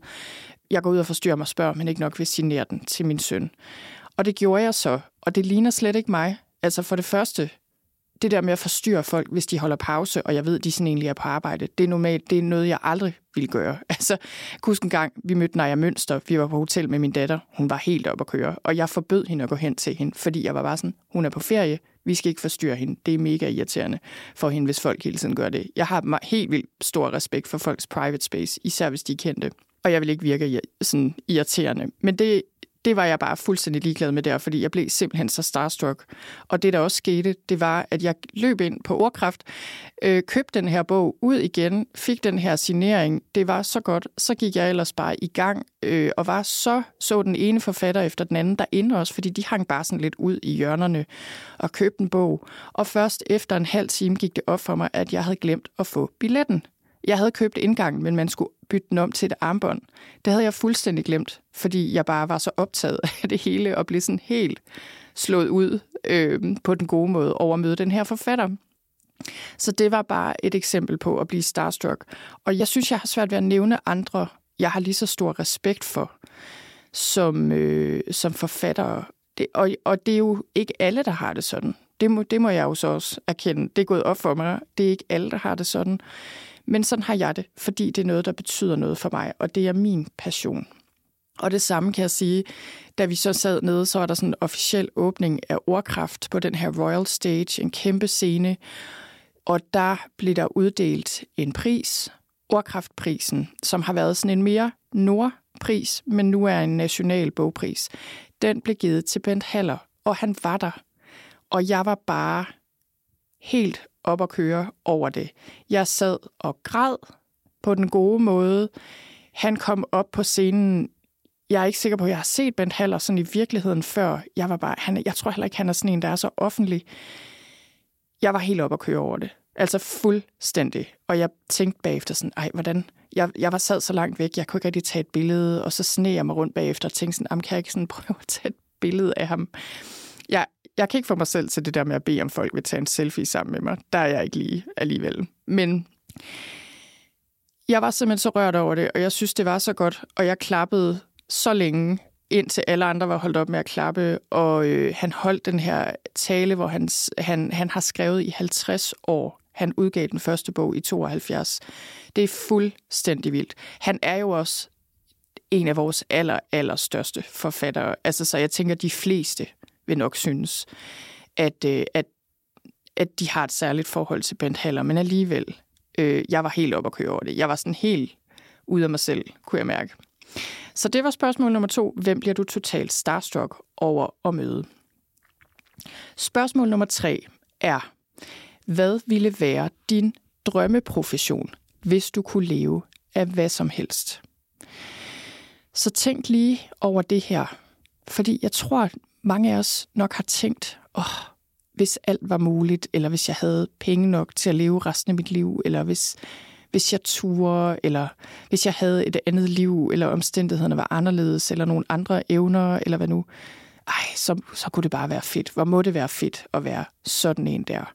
Jeg går ud og forstyrrer mig og spørger, men ikke nok vil signere den til min søn. Og det gjorde jeg så, og det ligner slet ikke mig. Altså for det første, det der med at forstyrre folk, hvis de holder pause, og jeg ved, de sådan egentlig er på arbejde, det er normalt, det er noget, jeg aldrig ville gøre. Altså, husk en gang, vi mødte Naja Mønster, vi var på hotel med min datter, hun var helt op at køre, og jeg forbød hende at gå hen til hende, fordi jeg var bare sådan, hun er på ferie, vi skal ikke forstyrre hende. Det er mega irriterende for hende, hvis folk hele tiden gør det. Jeg har helt vildt stor respekt for folks private space, især hvis de er kendte. Og jeg vil ikke virke sådan irriterende. Men det, det var jeg bare fuldstændig ligeglad med der, fordi jeg blev simpelthen så starstruck. Og det, der også skete, det var, at jeg løb ind på Ordkraft, øh, købte den her bog ud igen, fik den her signering. Det var så godt. Så gik jeg ellers bare i gang øh, og var så, så den ene forfatter efter den anden derinde også, fordi de hang bare sådan lidt ud i hjørnerne og købte en bog. Og først efter en halv time gik det op for mig, at jeg havde glemt at få billetten. Jeg havde købt indgangen, men man skulle bytte den om til et armbånd. Det havde jeg fuldstændig glemt, fordi jeg bare var så optaget af det hele og blev sådan helt slået ud øh, på den gode måde over at møde den her forfatter. Så det var bare et eksempel på at blive starstruck. Og jeg synes, jeg har svært ved at nævne andre, jeg har lige så stor respekt for, som, øh, som forfattere. Det, og, og det er jo ikke alle, der har det sådan. Det må, det må jeg jo så også erkende. Det er gået op for mig. Det er ikke alle, der har det sådan. Men sådan har jeg det, fordi det er noget, der betyder noget for mig, og det er min passion. Og det samme kan jeg sige, da vi så sad nede, så var der sådan en officiel åbning af ordkraft på den her Royal Stage, en kæmpe scene, og der blev der uddelt en pris, Ordkraftprisen, som har været sådan en mere nordpris, men nu er en national bogpris, den blev givet til Bent Haller, og han var der. Og jeg var bare helt op at køre over det. Jeg sad og græd på den gode måde. Han kom op på scenen. Jeg er ikke sikker på, at jeg har set Bent Haller sådan i virkeligheden før. Jeg var bare, han, jeg tror heller ikke, han er sådan en, der er så offentlig. Jeg var helt op at køre over det. Altså fuldstændig. Og jeg tænkte bagefter sådan, ej, hvordan... Jeg, jeg var sad så langt væk, jeg kunne ikke rigtig tage et billede, og så sneg jeg mig rundt bagefter og tænkte sådan, kan jeg ikke sådan prøve at tage et billede af ham? Jeg, jeg kan ikke få mig selv til det der med at bede om folk vil tage en selfie sammen med mig. Der er jeg ikke lige alligevel. Men jeg var simpelthen så rørt over det, og jeg synes, det var så godt, og jeg klappede så længe, indtil alle andre var holdt op med at klappe, og øh, han holdt den her tale, hvor han, han, han har skrevet i 50 år. Han udgav den første bog i 72. Det er fuldstændig vildt. Han er jo også en af vores aller, aller største forfattere. Altså, så jeg tænker, de fleste vil nok synes, at, øh, at, at de har et særligt forhold til Bent Haller, men alligevel, øh, jeg var helt op at køre over det. Jeg var sådan helt ude af mig selv, kunne jeg mærke. Så det var spørgsmål nummer to. Hvem bliver du totalt starstruck over at møde? Spørgsmål nummer tre er, hvad ville være din drømmeprofession, hvis du kunne leve af hvad som helst? Så tænk lige over det her, fordi jeg tror, at mange af os nok har tænkt, åh, oh, hvis alt var muligt, eller hvis jeg havde penge nok til at leve resten af mit liv, eller hvis, hvis jeg turde, eller hvis jeg havde et andet liv, eller omstændighederne var anderledes, eller nogle andre evner, eller hvad nu. Ej, så, så kunne det bare være fedt. Hvor må det være fedt at være sådan en der.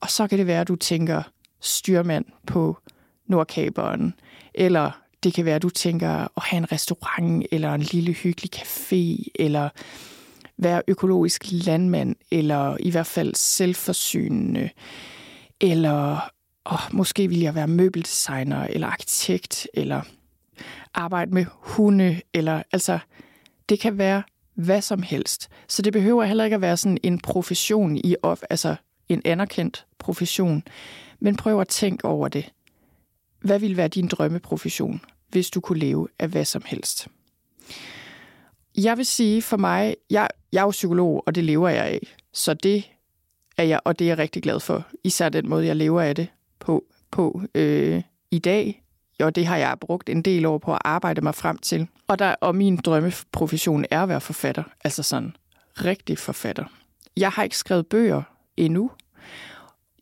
Og så kan det være, at du tænker styrmand på Nordkaberen, eller det kan være, at du tænker at have en restaurant, eller en lille hyggelig café, eller være økologisk landmand, eller i hvert fald selvforsynende, eller åh, måske vil jeg være møbeldesigner, eller arkitekt, eller arbejde med hunde, eller altså, det kan være hvad som helst. Så det behøver heller ikke at være sådan en profession i off, altså en anerkendt profession. Men prøv at tænke over det. Hvad ville være din drømmeprofession, hvis du kunne leve af hvad som helst? Jeg vil sige for mig, jeg, jeg er jo psykolog, og det lever jeg af. Så det er jeg, og det er jeg rigtig glad for. Især den måde, jeg lever af det på, på øh, i dag. Og det har jeg brugt en del år på at arbejde mig frem til. Og, der, og min drømmeprofession er at være forfatter. Altså sådan rigtig forfatter. Jeg har ikke skrevet bøger endnu.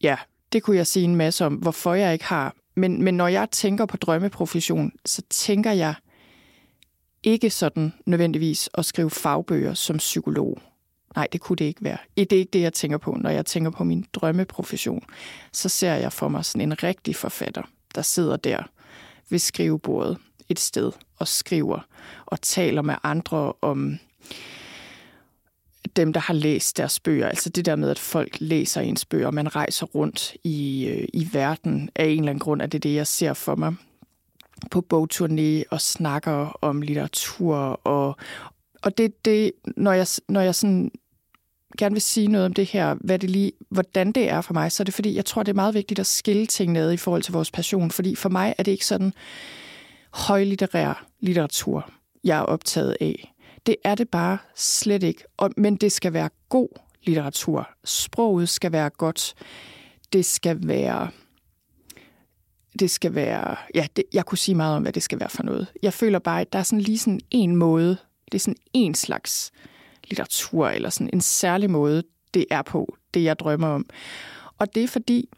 Ja, det kunne jeg sige en masse om, hvorfor jeg ikke har. Men, men når jeg tænker på drømmeprofession, så tænker jeg ikke sådan nødvendigvis at skrive fagbøger som psykolog. Nej, det kunne det ikke være. Det er ikke det, jeg tænker på, når jeg tænker på min drømmeprofession. Så ser jeg for mig sådan en rigtig forfatter, der sidder der ved skrivebordet et sted og skriver og taler med andre om dem, der har læst deres bøger. Altså det der med, at folk læser ens bøger, og man rejser rundt i, øh, i verden af en eller anden grund, er det det, jeg ser for mig på bogturné og snakker om litteratur. Og, og det, det når, jeg, når jeg sådan gerne vil sige noget om det her, hvad det lige, hvordan det er for mig, så er det fordi, jeg tror, det er meget vigtigt at skille ting ned i forhold til vores passion. Fordi for mig er det ikke sådan højlitterær litteratur, jeg er optaget af. Det er det bare slet ikke. Og, men det skal være god litteratur. Sproget skal være godt. Det skal være det skal være... Ja, det, jeg kunne sige meget om, hvad det skal være for noget. Jeg føler bare, at der er sådan lige sådan en måde, det er sådan en slags litteratur, eller sådan en særlig måde, det er på, det jeg drømmer om. Og det er fordi,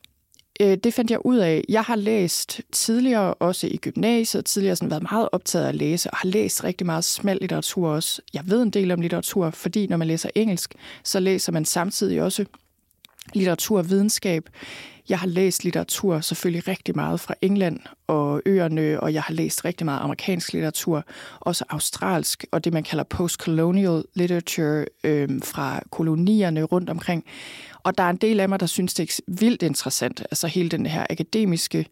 øh, det fandt jeg ud af. Jeg har læst tidligere, også i gymnasiet, tidligere sådan været meget optaget af at læse, og har læst rigtig meget smal litteratur også. Jeg ved en del om litteratur, fordi når man læser engelsk, så læser man samtidig også litteratur og videnskab. Jeg har læst litteratur selvfølgelig rigtig meget fra England og øerne, og jeg har læst rigtig meget amerikansk litteratur, også australsk, og det man kalder post-colonial literature øh, fra kolonierne rundt omkring. Og der er en del af mig, der synes, det er vildt interessant, altså hele den her akademiske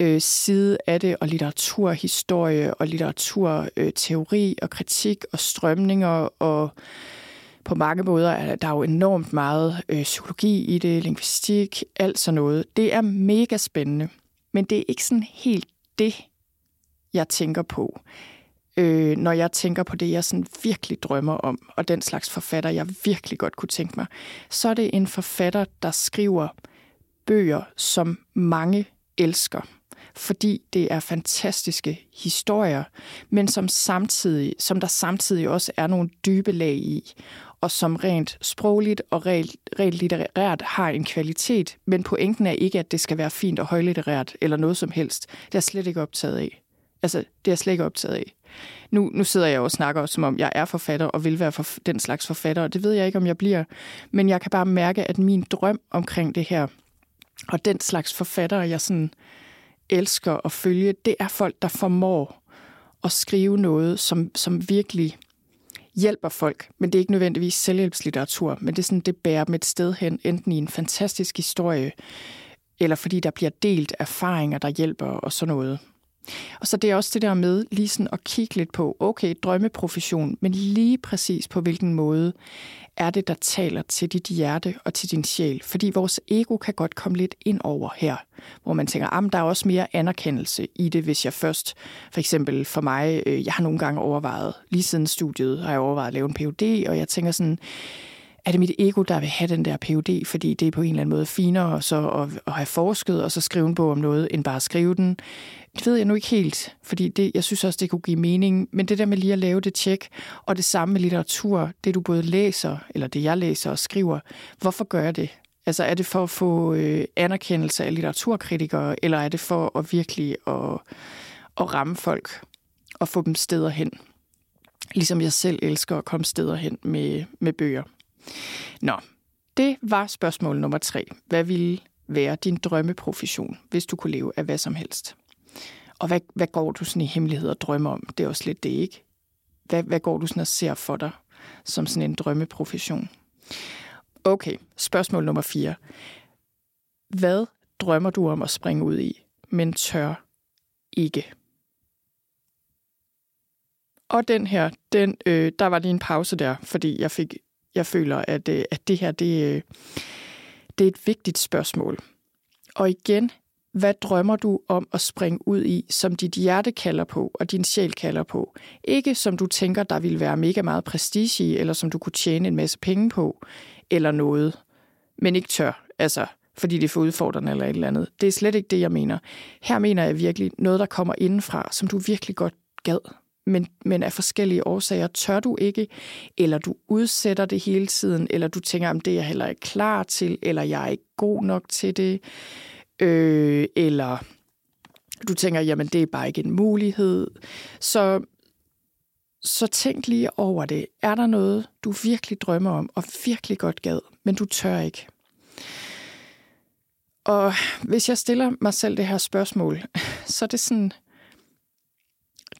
øh, side af det, og litteraturhistorie, og litteraturteori, og kritik, og strømninger, og på mange måder er der jo enormt meget øh, psykologi i det, lingvistik, alt sådan noget. Det er mega spændende. Men det er ikke sådan helt det, jeg tænker på, øh, når jeg tænker på det, jeg sådan virkelig drømmer om, og den slags forfatter, jeg virkelig godt kunne tænke mig. Så er det en forfatter, der skriver bøger, som mange elsker fordi det er fantastiske historier, men som, samtidig, som der samtidig også er nogle dybe lag i, og som rent sprogligt og rent, rent litterært har en kvalitet, men pointen er ikke, at det skal være fint og højlitterært eller noget som helst. Det er jeg slet ikke optaget af. Altså, det er jeg slet ikke optaget af. Nu, nu sidder jeg og snakker, som om jeg er forfatter og vil være for den slags forfatter, og det ved jeg ikke, om jeg bliver. Men jeg kan bare mærke, at min drøm omkring det her, og den slags forfatter, jeg sådan elsker at følge, det er folk, der formår at skrive noget, som, som virkelig hjælper folk. Men det er ikke nødvendigvis selvhjælpslitteratur, men det er sådan, det bærer dem et sted hen, enten i en fantastisk historie, eller fordi der bliver delt erfaringer, der hjælper og sådan noget. Og så det er også det der med lige sådan at kigge lidt på, okay, drømmeprofession, men lige præcis på hvilken måde er det, der taler til dit hjerte og til din sjæl. Fordi vores ego kan godt komme lidt ind over her, hvor man tænker, at der er også mere anerkendelse i det, hvis jeg først, for eksempel for mig, øh, jeg har nogle gange overvejet, lige siden studiet har jeg overvejet at lave en PhD, og jeg tænker sådan, er det mit ego, der vil have den der PhD, fordi det er på en eller anden måde finere så at, at have forsket og så skrive en bog om noget, end bare at skrive den. Det ved jeg nu ikke helt, fordi det, jeg synes også, det kunne give mening. Men det der med lige at lave det tjek, og det samme med litteratur, det du både læser, eller det jeg læser og skriver, hvorfor gør jeg det? Altså er det for at få øh, anerkendelse af litteraturkritikere, eller er det for at virkelig at, at ramme folk og få dem steder hen? Ligesom jeg selv elsker at komme steder hen med, med bøger. Nå, det var spørgsmål nummer tre. Hvad ville være din drømmeprofession, hvis du kunne leve af hvad som helst? Og hvad, hvad går du sådan i hemmelighed og drømmer om? Det er også lidt det, ikke? Hvad, hvad går du sådan og ser for dig som sådan en drømmeprofession? Okay, spørgsmål nummer fire. Hvad drømmer du om at springe ud i, men tør ikke? Og den her, den, øh, der var lige en pause der, fordi jeg fik, jeg føler, at, øh, at det her, det, øh, det er et vigtigt spørgsmål. Og igen, hvad drømmer du om at springe ud i, som dit hjerte kalder på, og din sjæl kalder på? Ikke som du tænker, der ville være mega meget prestige i, eller som du kunne tjene en masse penge på, eller noget, men ikke tør, altså fordi det er for udfordrende eller et eller andet. Det er slet ikke det, jeg mener. Her mener jeg virkelig noget, der kommer indenfra, som du virkelig godt gad, men, men af forskellige årsager tør du ikke, eller du udsætter det hele tiden, eller du tænker, om det er jeg heller ikke klar til, eller jeg er ikke god nok til det øh, eller du tænker, jamen det er bare ikke en mulighed. Så, så tænk lige over det. Er der noget, du virkelig drømmer om, og virkelig godt gad, men du tør ikke? Og hvis jeg stiller mig selv det her spørgsmål, så er det sådan,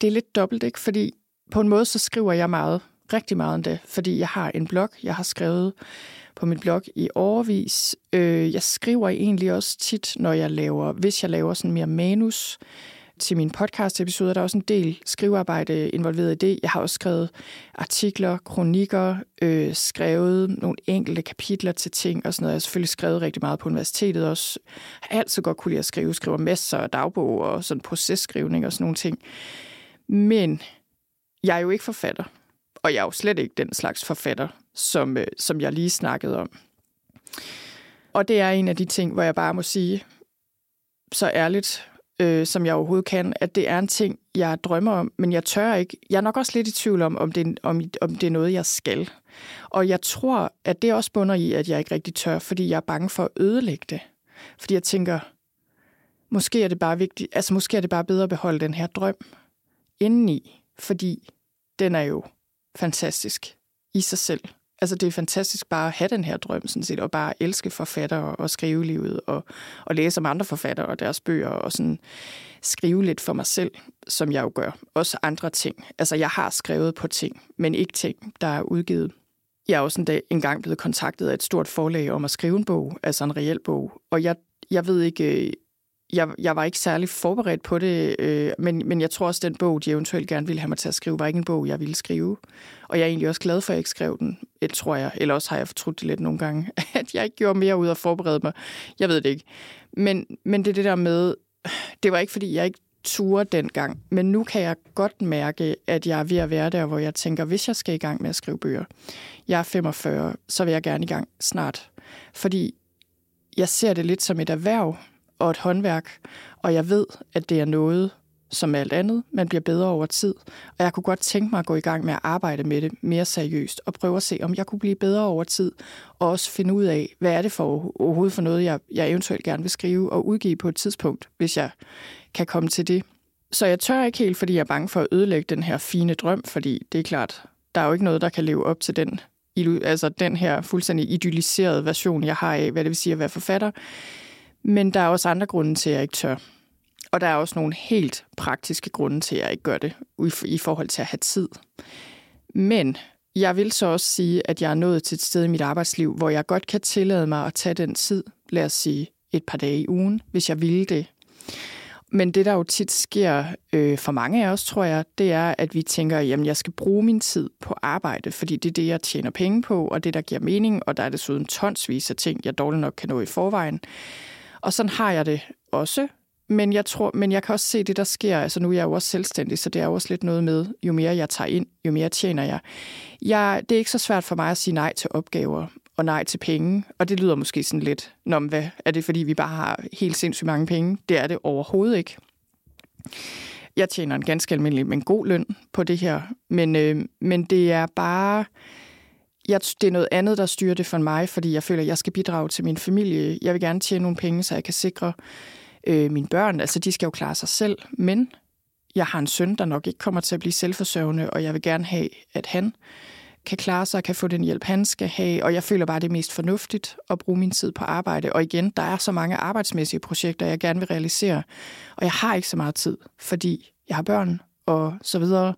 det er lidt dobbelt, ikke? Fordi på en måde, så skriver jeg meget, rigtig meget om det, fordi jeg har en blog, jeg har skrevet på min blog i overvis. Øh, jeg skriver egentlig også tit, når jeg laver, hvis jeg laver sådan mere manus til mine podcast-episoder. Der er også en del skrivearbejde involveret i det. Jeg har også skrevet artikler, kronikker, øh, skrevet nogle enkelte kapitler til ting og sådan noget. Jeg har selvfølgelig skrevet rigtig meget på universitetet også. Jeg har altid godt kunne lide at skrive. Skriver masser af dagbog og sådan processkrivning og sådan nogle ting. Men jeg er jo ikke forfatter. Og jeg er jo slet ikke den slags forfatter, som, øh, som jeg lige snakkede om. Og det er en af de ting, hvor jeg bare må sige, så ærligt, øh, som jeg overhovedet kan, at det er en ting, jeg drømmer om, men jeg tør ikke. Jeg er nok også lidt i tvivl om, om det, om, om det er noget, jeg skal. Og jeg tror, at det også bunder i, at jeg ikke rigtig tør, fordi jeg er bange for at ødelægge det. Fordi jeg tænker, måske er det bare vigtigt, altså måske er det bare bedre at beholde den her drøm indeni, fordi den er jo fantastisk i sig selv. Altså det er fantastisk bare at have den her drøm, sådan set, og bare elske forfattere og skrive livet, og, og læse om andre forfattere og deres bøger, og sådan skrive lidt for mig selv, som jeg jo gør. Også andre ting. Altså jeg har skrevet på ting, men ikke ting, der er udgivet. Jeg er også en, dag, engang blevet kontaktet af et stort forlag om at skrive en bog, altså en reel bog, og jeg, jeg ved ikke, jeg, jeg var ikke særlig forberedt på det, øh, men, men jeg tror også, at den bog, de eventuelt gerne ville have mig til at skrive, var ikke en bog, jeg ville skrive. Og jeg er egentlig også glad for, at jeg ikke skrev den, et, tror jeg. Eller også har jeg fortrudt det lidt nogle gange, at jeg ikke gjorde mere ud af at forberede mig. Jeg ved det ikke. Men, men det er det der med, det var ikke, fordi jeg ikke ture dengang, men nu kan jeg godt mærke, at jeg er ved at være der, hvor jeg tænker, hvis jeg skal i gang med at skrive bøger, jeg er 45, så vil jeg gerne i gang snart. Fordi jeg ser det lidt som et erhverv og et håndværk, og jeg ved, at det er noget, som alt andet, man bliver bedre over tid. Og jeg kunne godt tænke mig at gå i gang med at arbejde med det mere seriøst, og prøve at se, om jeg kunne blive bedre over tid, og også finde ud af, hvad er det for overhovedet for noget, jeg, jeg eventuelt gerne vil skrive og udgive på et tidspunkt, hvis jeg kan komme til det. Så jeg tør ikke helt, fordi jeg er bange for at ødelægge den her fine drøm, fordi det er klart, der er jo ikke noget, der kan leve op til den, altså den her fuldstændig idealiserede version, jeg har af, hvad det vil sige at være forfatter. Men der er også andre grunde til, at jeg ikke tør. Og der er også nogle helt praktiske grunde til, at jeg ikke gør det i forhold til at have tid. Men jeg vil så også sige, at jeg er nået til et sted i mit arbejdsliv, hvor jeg godt kan tillade mig at tage den tid, lad os sige et par dage i ugen, hvis jeg ville det. Men det, der jo tit sker øh, for mange af os, tror jeg, det er, at vi tænker, jamen jeg skal bruge min tid på arbejde, fordi det er det, jeg tjener penge på, og det, der giver mening, og der er desuden tonsvis af ting, jeg dårligt nok kan nå i forvejen. Og sådan har jeg det også, men jeg tror, men jeg kan også se det, der sker. Altså nu er jeg jo også selvstændig, så det er jo også lidt noget med, jo mere jeg tager ind, jo mere tjener jeg. jeg det er ikke så svært for mig at sige nej til opgaver og nej til penge. Og det lyder måske sådan lidt, Nå, hvad, er det fordi, vi bare har helt sindssygt mange penge? Det er det overhovedet ikke. Jeg tjener en ganske almindelig, men god løn på det her. Men, øh, men det er bare... Jeg, det er noget andet, der styrer det for mig, fordi jeg føler, at jeg skal bidrage til min familie. Jeg vil gerne tjene nogle penge, så jeg kan sikre øh, mine børn. Altså, de skal jo klare sig selv, men jeg har en søn, der nok ikke kommer til at blive selvforsørgende, og jeg vil gerne have, at han kan klare sig, kan få den hjælp, han skal have, og jeg føler bare, det er mest fornuftigt at bruge min tid på arbejde. Og igen, der er så mange arbejdsmæssige projekter, jeg gerne vil realisere, og jeg har ikke så meget tid, fordi jeg har børn og så videre.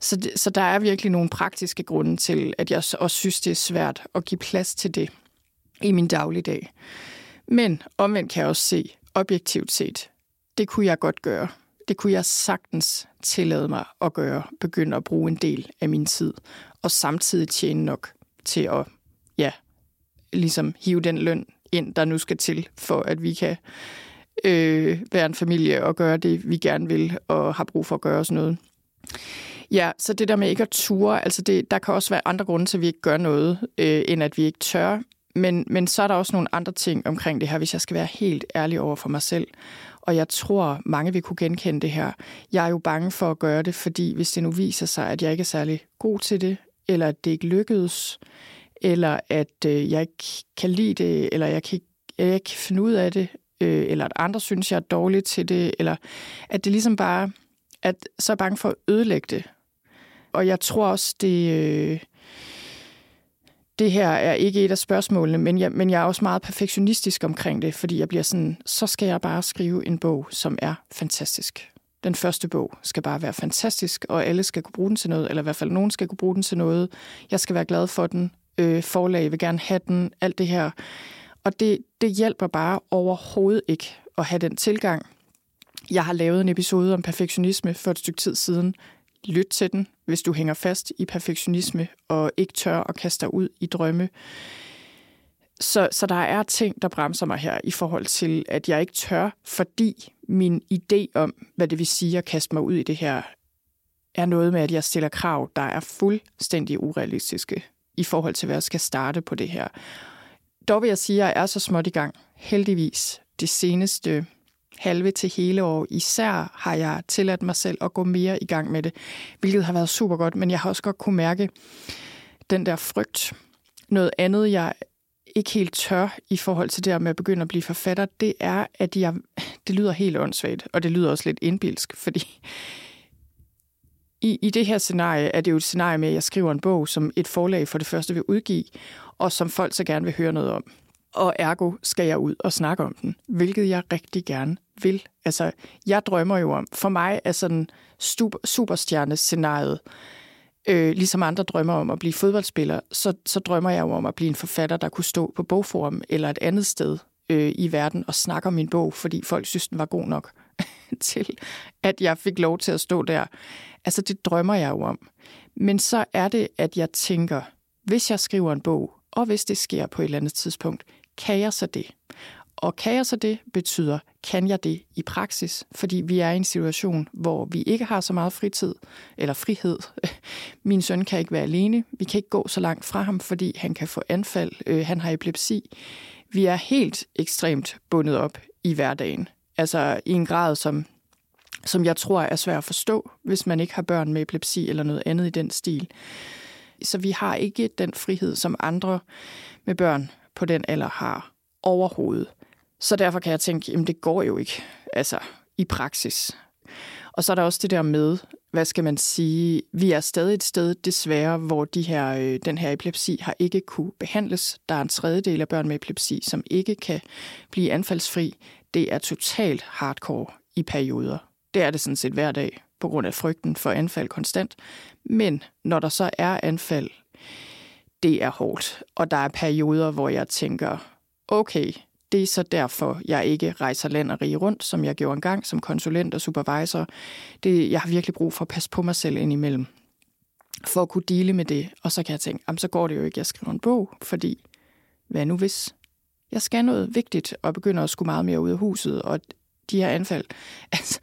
Så, det, så der er virkelig nogle praktiske grunde til, at jeg også synes, det er svært at give plads til det i min dagligdag. Men omvendt kan jeg også se, objektivt set, det kunne jeg godt gøre. Det kunne jeg sagtens tillade mig at gøre, begynde at bruge en del af min tid, og samtidig tjene nok til at, ja, ligesom hive den løn ind, der nu skal til, for at vi kan øh, være en familie og gøre det, vi gerne vil, og har brug for at gøre sådan noget. Ja, så det der med ikke at ture, altså det, der kan også være andre grunde til, at vi ikke gør noget, øh, end at vi ikke tør. Men, men så er der også nogle andre ting omkring det her, hvis jeg skal være helt ærlig over for mig selv. Og jeg tror, mange vil kunne genkende det her. Jeg er jo bange for at gøre det, fordi hvis det nu viser sig, at jeg ikke er særlig god til det, eller at det ikke lykkedes, eller at øh, jeg ikke kan lide det, eller jeg kan, jeg ikke kan finde ud af det, øh, eller at andre synes, jeg er dårlig til det, eller at det ligesom bare, at så er bange for at ødelægge det. Og jeg tror også, det... Øh, det her er ikke et af spørgsmålene, men jeg, men jeg er også meget perfektionistisk omkring det, fordi jeg bliver sådan, så skal jeg bare skrive en bog, som er fantastisk. Den første bog skal bare være fantastisk, og alle skal kunne bruge den til noget, eller i hvert fald nogen skal kunne bruge den til noget. Jeg skal være glad for den. Øh, forlag vil gerne have den. Alt det her. Og det, det hjælper bare overhovedet ikke at have den tilgang. Jeg har lavet en episode om perfektionisme for et stykke tid siden, Lyt til den, hvis du hænger fast i perfektionisme og ikke tør at kaste dig ud i drømme. Så, så der er ting, der bremser mig her i forhold til, at jeg ikke tør, fordi min idé om, hvad det vil sige at kaste mig ud i det her, er noget med, at jeg stiller krav, der er fuldstændig urealistiske i forhold til, hvad jeg skal starte på det her. Dog vil jeg sige, at jeg er så småt i gang. Heldigvis. det seneste halve til hele år. Især har jeg tilladt mig selv at gå mere i gang med det, hvilket har været super godt, men jeg har også godt kunne mærke den der frygt. Noget andet, jeg ikke helt tør i forhold til det med at begynde at blive forfatter, det er, at jeg, det lyder helt åndssvagt, og det lyder også lidt indbilsk, fordi i, i det her scenarie er det jo et scenarie med, at jeg skriver en bog, som et forlag for det første vil udgive, og som folk så gerne vil høre noget om og ergo skal jeg ud og snakke om den, hvilket jeg rigtig gerne vil. Altså, jeg drømmer jo om, for mig er sådan superstjernescenariet, øh, ligesom andre drømmer om at blive fodboldspiller, så, så drømmer jeg jo om at blive en forfatter, der kunne stå på bogforum eller et andet sted øh, i verden og snakke om min bog, fordi folk synes, den var god nok til, at jeg fik lov til at stå der. Altså, det drømmer jeg jo om. Men så er det, at jeg tænker, hvis jeg skriver en bog, og hvis det sker på et eller andet tidspunkt, kan jeg så det? Og kan jeg så det, betyder, kan jeg det i praksis? Fordi vi er i en situation, hvor vi ikke har så meget fritid, eller frihed. Min søn kan ikke være alene. Vi kan ikke gå så langt fra ham, fordi han kan få anfald. Øh, han har epilepsi. Vi er helt ekstremt bundet op i hverdagen. Altså i en grad, som, som jeg tror er svært at forstå, hvis man ikke har børn med epilepsi eller noget andet i den stil. Så vi har ikke den frihed, som andre med børn på den alder har overhovedet. Så derfor kan jeg tænke, jamen det går jo ikke, altså i praksis. Og så er der også det der med, hvad skal man sige, vi er stadig et sted desværre, hvor de her, øh, den her epilepsi har ikke kunne behandles. Der er en tredjedel af børn med epilepsi, som ikke kan blive anfaldsfri. Det er totalt hardcore i perioder. Det er det sådan set hver dag, på grund af frygten for anfald konstant. Men når der så er anfald, det er hårdt. Og der er perioder, hvor jeg tænker, okay, det er så derfor, jeg ikke rejser land og rige rundt, som jeg gjorde engang som konsulent og supervisor. Det, jeg har virkelig brug for at passe på mig selv indimellem, for at kunne dele med det. Og så kan jeg tænke, jamen, så går det jo ikke, jeg skriver en bog, fordi hvad nu hvis jeg skal noget vigtigt og begynder at skulle meget mere ud af huset, og de her anfald. Altså,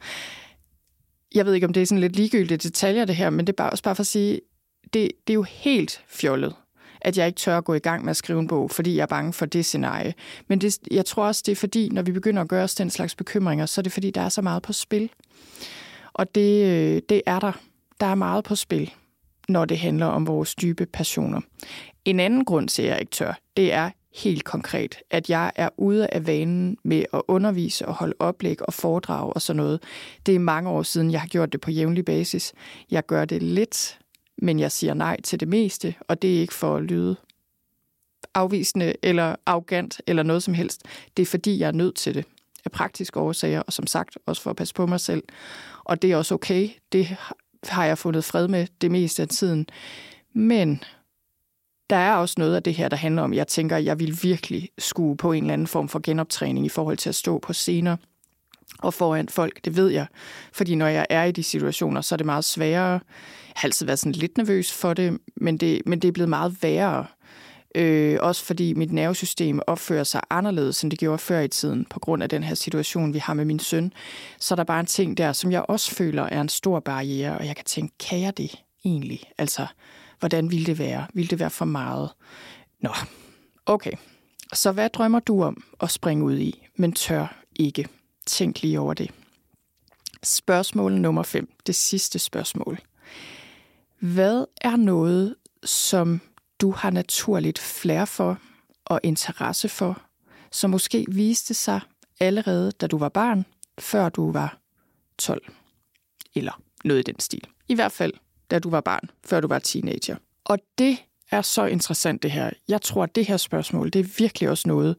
jeg ved ikke, om det er sådan lidt ligegyldige detaljer, det her, men det er bare, også bare for at sige, det, det er jo helt fjollet at jeg ikke tør at gå i gang med at skrive en bog, fordi jeg er bange for det scenarie. Men det, jeg tror også, det er fordi, når vi begynder at gøre os den slags bekymringer, så er det fordi, der er så meget på spil. Og det, øh, det er der. Der er meget på spil, når det handler om vores dybe passioner. En anden grund til, at jeg ikke tør, det er helt konkret, at jeg er ude af vanen med at undervise og holde oplæg og foredrag og sådan noget. Det er mange år siden, jeg har gjort det på jævnlig basis. Jeg gør det lidt men jeg siger nej til det meste, og det er ikke for at lyde afvisende eller arrogant eller noget som helst. Det er fordi, jeg er nødt til det af praktiske årsager, og som sagt også for at passe på mig selv. Og det er også okay. Det har jeg fundet fred med det meste af tiden. Men der er også noget af det her, der handler om, jeg tænker, jeg vil virkelig skue på en eller anden form for genoptræning i forhold til at stå på scener og foran folk, det ved jeg. Fordi når jeg er i de situationer, så er det meget sværere. Jeg har altid været sådan lidt nervøs for det, men det, men det er blevet meget værre. Øh, også fordi mit nervesystem opfører sig anderledes, end det gjorde før i tiden, på grund af den her situation, vi har med min søn. Så er der bare en ting der, som jeg også føler er en stor barriere, og jeg kan tænke, kan jeg det egentlig? Altså, hvordan ville det være? Ville det være for meget? Nå, okay. Så hvad drømmer du om at springe ud i, men tør ikke? Tænk lige over det. Spørgsmål nummer 5. Det sidste spørgsmål. Hvad er noget, som du har naturligt flere for og interesse for, som måske viste sig allerede, da du var barn, før du var 12? Eller noget i den stil. I hvert fald, da du var barn, før du var teenager. Og det er så interessant det her. Jeg tror, at det her spørgsmål, det er virkelig også noget,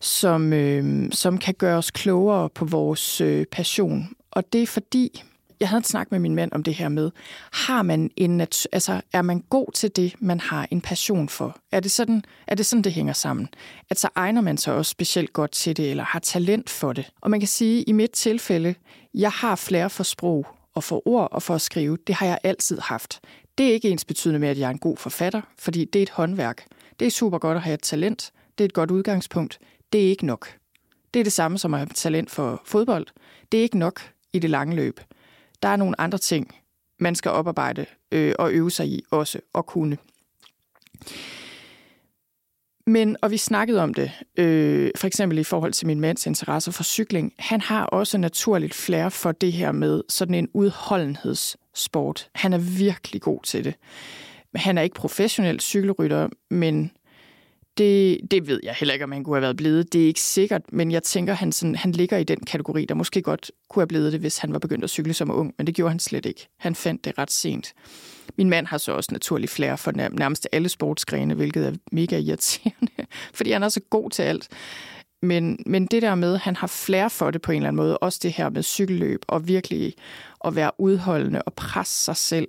som, øh, som kan gøre os klogere på vores øh, passion. Og det er fordi, jeg havde en snak med min mand om det her med, har man en, altså, er man god til det, man har en passion for? Er det, sådan, er det sådan, det hænger sammen? At så egner man sig også specielt godt til det, eller har talent for det? Og man kan sige, i mit tilfælde, jeg har flere for sprog og for ord og for at skrive. Det har jeg altid haft. Det er ikke ens betydende med, at jeg er en god forfatter, fordi det er et håndværk. Det er super godt at have et talent. Det er et godt udgangspunkt det er ikke nok. Det er det samme som at have talent for fodbold. Det er ikke nok i det lange løb. Der er nogle andre ting, man skal oparbejde øh, og øve sig i også at kunne. Men, og vi snakkede om det, øh, for eksempel i forhold til min mands interesse for cykling. Han har også naturligt flere for det her med sådan en udholdenhedssport. Han er virkelig god til det. Han er ikke professionel cykelrytter, men det, det ved jeg heller ikke, om han kunne have været blevet. Det er ikke sikkert, men jeg tænker, han, sådan, han ligger i den kategori, der måske godt kunne have blevet det, hvis han var begyndt at cykle som ung, men det gjorde han slet ikke. Han fandt det ret sent. Min mand har så også naturlig flere for nærmest alle sportsgrene, hvilket er mega irriterende, fordi han er så god til alt. Men, men det der med, at han har flere for det på en eller anden måde, også det her med cykelløb, og virkelig at være udholdende og presse sig selv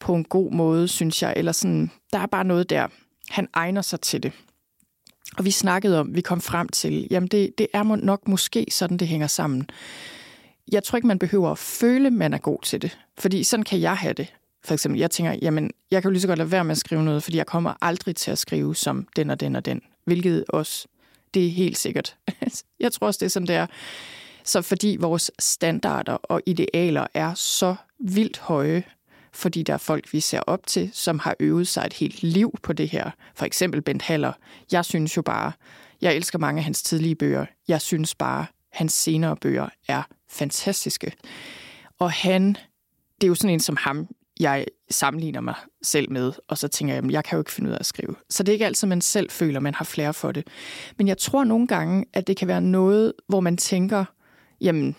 på en god måde, synes jeg. Eller sådan, der er bare noget der, han egner sig til det. Og vi snakkede om, vi kom frem til, jamen det, det er nok måske sådan, det hænger sammen. Jeg tror ikke, man behøver at føle, man er god til det. Fordi sådan kan jeg have det. For eksempel, jeg tænker, jamen, jeg kan jo lige så godt lade være med at skrive noget, fordi jeg kommer aldrig til at skrive som den og den og den. Hvilket også Det er helt sikkert. Jeg tror også, det er sådan, det er. Så fordi vores standarder og idealer er så vildt høje, fordi der er folk, vi ser op til, som har øvet sig et helt liv på det her. For eksempel Bent Haller. Jeg synes jo bare, jeg elsker mange af hans tidlige bøger. Jeg synes bare, hans senere bøger er fantastiske. Og han, det er jo sådan en som ham, jeg sammenligner mig selv med, og så tænker jeg, jeg kan jo ikke finde ud af at skrive. Så det er ikke altid, man selv føler, man har flere for det. Men jeg tror nogle gange, at det kan være noget, hvor man tænker, jamen,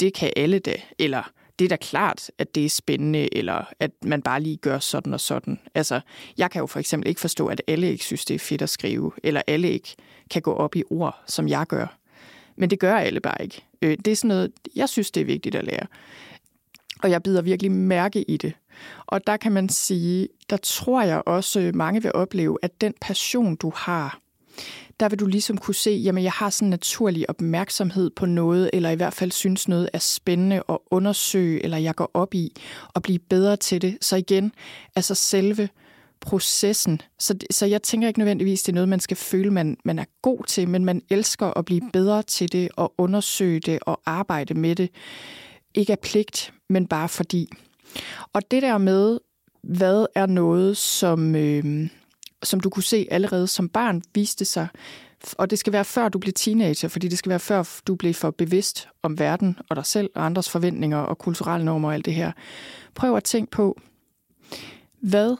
det kan alle det, eller det er da klart, at det er spændende, eller at man bare lige gør sådan og sådan. Altså, jeg kan jo for eksempel ikke forstå, at alle ikke synes, det er fedt at skrive, eller alle ikke kan gå op i ord, som jeg gør. Men det gør alle bare ikke. Øh, det er sådan noget, jeg synes, det er vigtigt at lære. Og jeg bider virkelig mærke i det. Og der kan man sige, der tror jeg også, øh, mange vil opleve, at den passion, du har, der vil du ligesom kunne se, jamen jeg har sådan en naturlig opmærksomhed på noget, eller i hvert fald synes noget er spændende at undersøge, eller jeg går op i, og blive bedre til det. Så igen, altså selve processen. Så, så jeg tænker ikke nødvendigvis, det er noget, man skal føle, man, man er god til, men man elsker at blive bedre til det, og undersøge det, og arbejde med det. Ikke af pligt, men bare fordi. Og det der med, hvad er noget, som, øh, som du kunne se allerede som barn, viste sig, og det skal være før du blev teenager, fordi det skal være før du blev for bevidst om verden og dig selv og andres forventninger og kulturelle normer og alt det her. Prøv at tænke på, hvad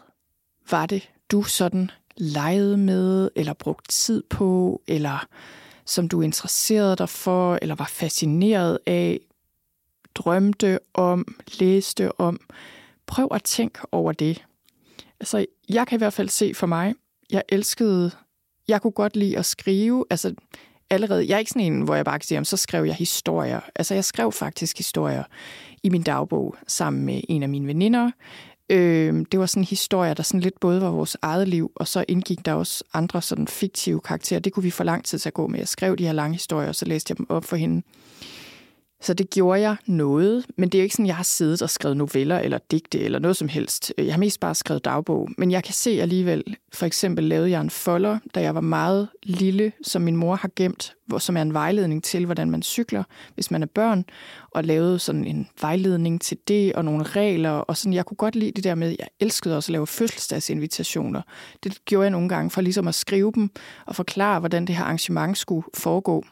var det, du sådan legede med, eller brugte tid på, eller som du interesserede dig for, eller var fascineret af, drømte om, læste om. Prøv at tænke over det. Altså, jeg kan i hvert fald se for mig, jeg elskede, jeg kunne godt lide at skrive, altså allerede, jeg er ikke sådan en, hvor jeg bare kan sige, så skrev jeg historier. Altså, jeg skrev faktisk historier i min dagbog sammen med en af mine veninder. Øh, det var sådan en historie, der sådan lidt både var vores eget liv, og så indgik der også andre sådan fiktive karakterer. Det kunne vi få lang tid til at gå med. Jeg skrev de her lange historier, og så læste jeg dem op for hende. Så det gjorde jeg noget, men det er ikke sådan, jeg har siddet og skrevet noveller eller digte eller noget som helst. Øh, jeg har mest bare skrevet dagbog, men jeg kan se alligevel, for eksempel lavede jeg en folder, da jeg var meget lille, som min mor har gemt, som er en vejledning til, hvordan man cykler, hvis man er børn, og lavede sådan en vejledning til det og nogle regler, og sådan, jeg kunne godt lide det der med, jeg elskede også at lave fødselsdagsinvitationer. Det gjorde jeg nogle gange for ligesom at skrive dem og forklare, hvordan det her arrangement skulle foregå.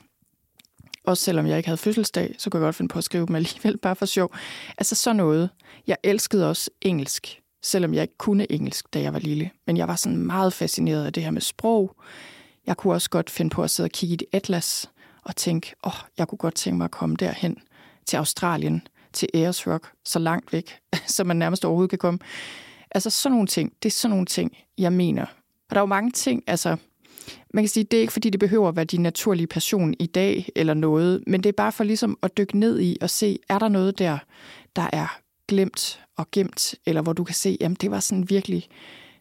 Også selvom jeg ikke havde fødselsdag, så kunne jeg godt finde på at skrive dem alligevel, bare for sjov. Altså sådan noget. Jeg elskede også engelsk, selvom jeg ikke kunne engelsk, da jeg var lille. Men jeg var sådan meget fascineret af det her med sprog. Jeg kunne også godt finde på at sidde og kigge i et atlas og tænke, åh, oh, jeg kunne godt tænke mig at komme derhen til Australien, til Ayers Rock, så langt væk, som man nærmest overhovedet kan komme. Altså sådan nogle ting, det er sådan nogle ting, jeg mener. Og der er jo mange ting, altså man kan sige, det er ikke fordi, det behøver at være din naturlige passion i dag eller noget, men det er bare for ligesom at dykke ned i og se, er der noget der, der er glemt og gemt, eller hvor du kan se, jamen det var sådan virkelig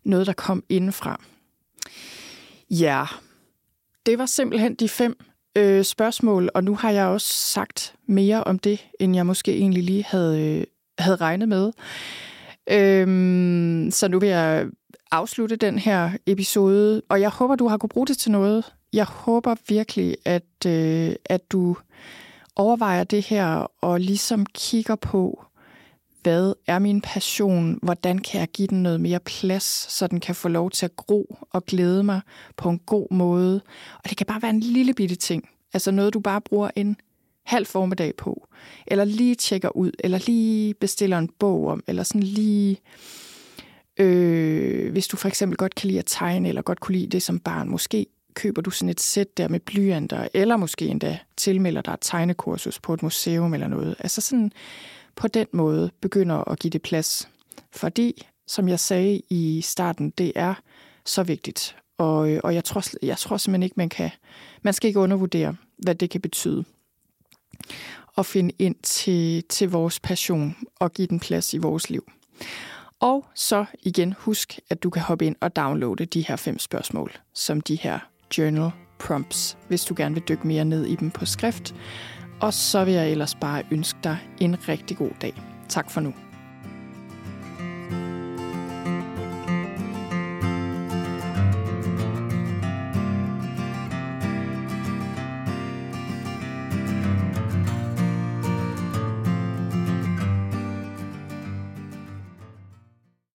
noget, der kom indenfra. Ja, det var simpelthen de fem øh, spørgsmål, og nu har jeg også sagt mere om det, end jeg måske egentlig lige havde, øh, havde regnet med. Øhm, så nu vil jeg afslutte den her episode, og jeg håber, du har kunne bruge det til noget. Jeg håber virkelig, at, øh, at du overvejer det her og ligesom kigger på, hvad er min passion? Hvordan kan jeg give den noget mere plads, så den kan få lov til at gro og glæde mig på en god måde? Og det kan bare være en lille bitte ting. Altså noget, du bare bruger en halv formiddag på. Eller lige tjekker ud, eller lige bestiller en bog om, eller sådan lige Øh, hvis du for eksempel godt kan lide at tegne, eller godt kunne lide det som barn, måske køber du sådan et sæt der med blyanter, eller måske endda tilmelder dig et tegnekursus på et museum eller noget. Altså sådan på den måde begynder at give det plads. Fordi, som jeg sagde i starten, det er så vigtigt. Og, øh, og jeg, tror, jeg tror simpelthen ikke, man kan... Man skal ikke undervurdere, hvad det kan betyde. At finde ind til, til vores passion og give den plads i vores liv. Og så igen husk, at du kan hoppe ind og downloade de her fem spørgsmål, som de her journal prompts, hvis du gerne vil dykke mere ned i dem på skrift. Og så vil jeg ellers bare ønske dig en rigtig god dag. Tak for nu.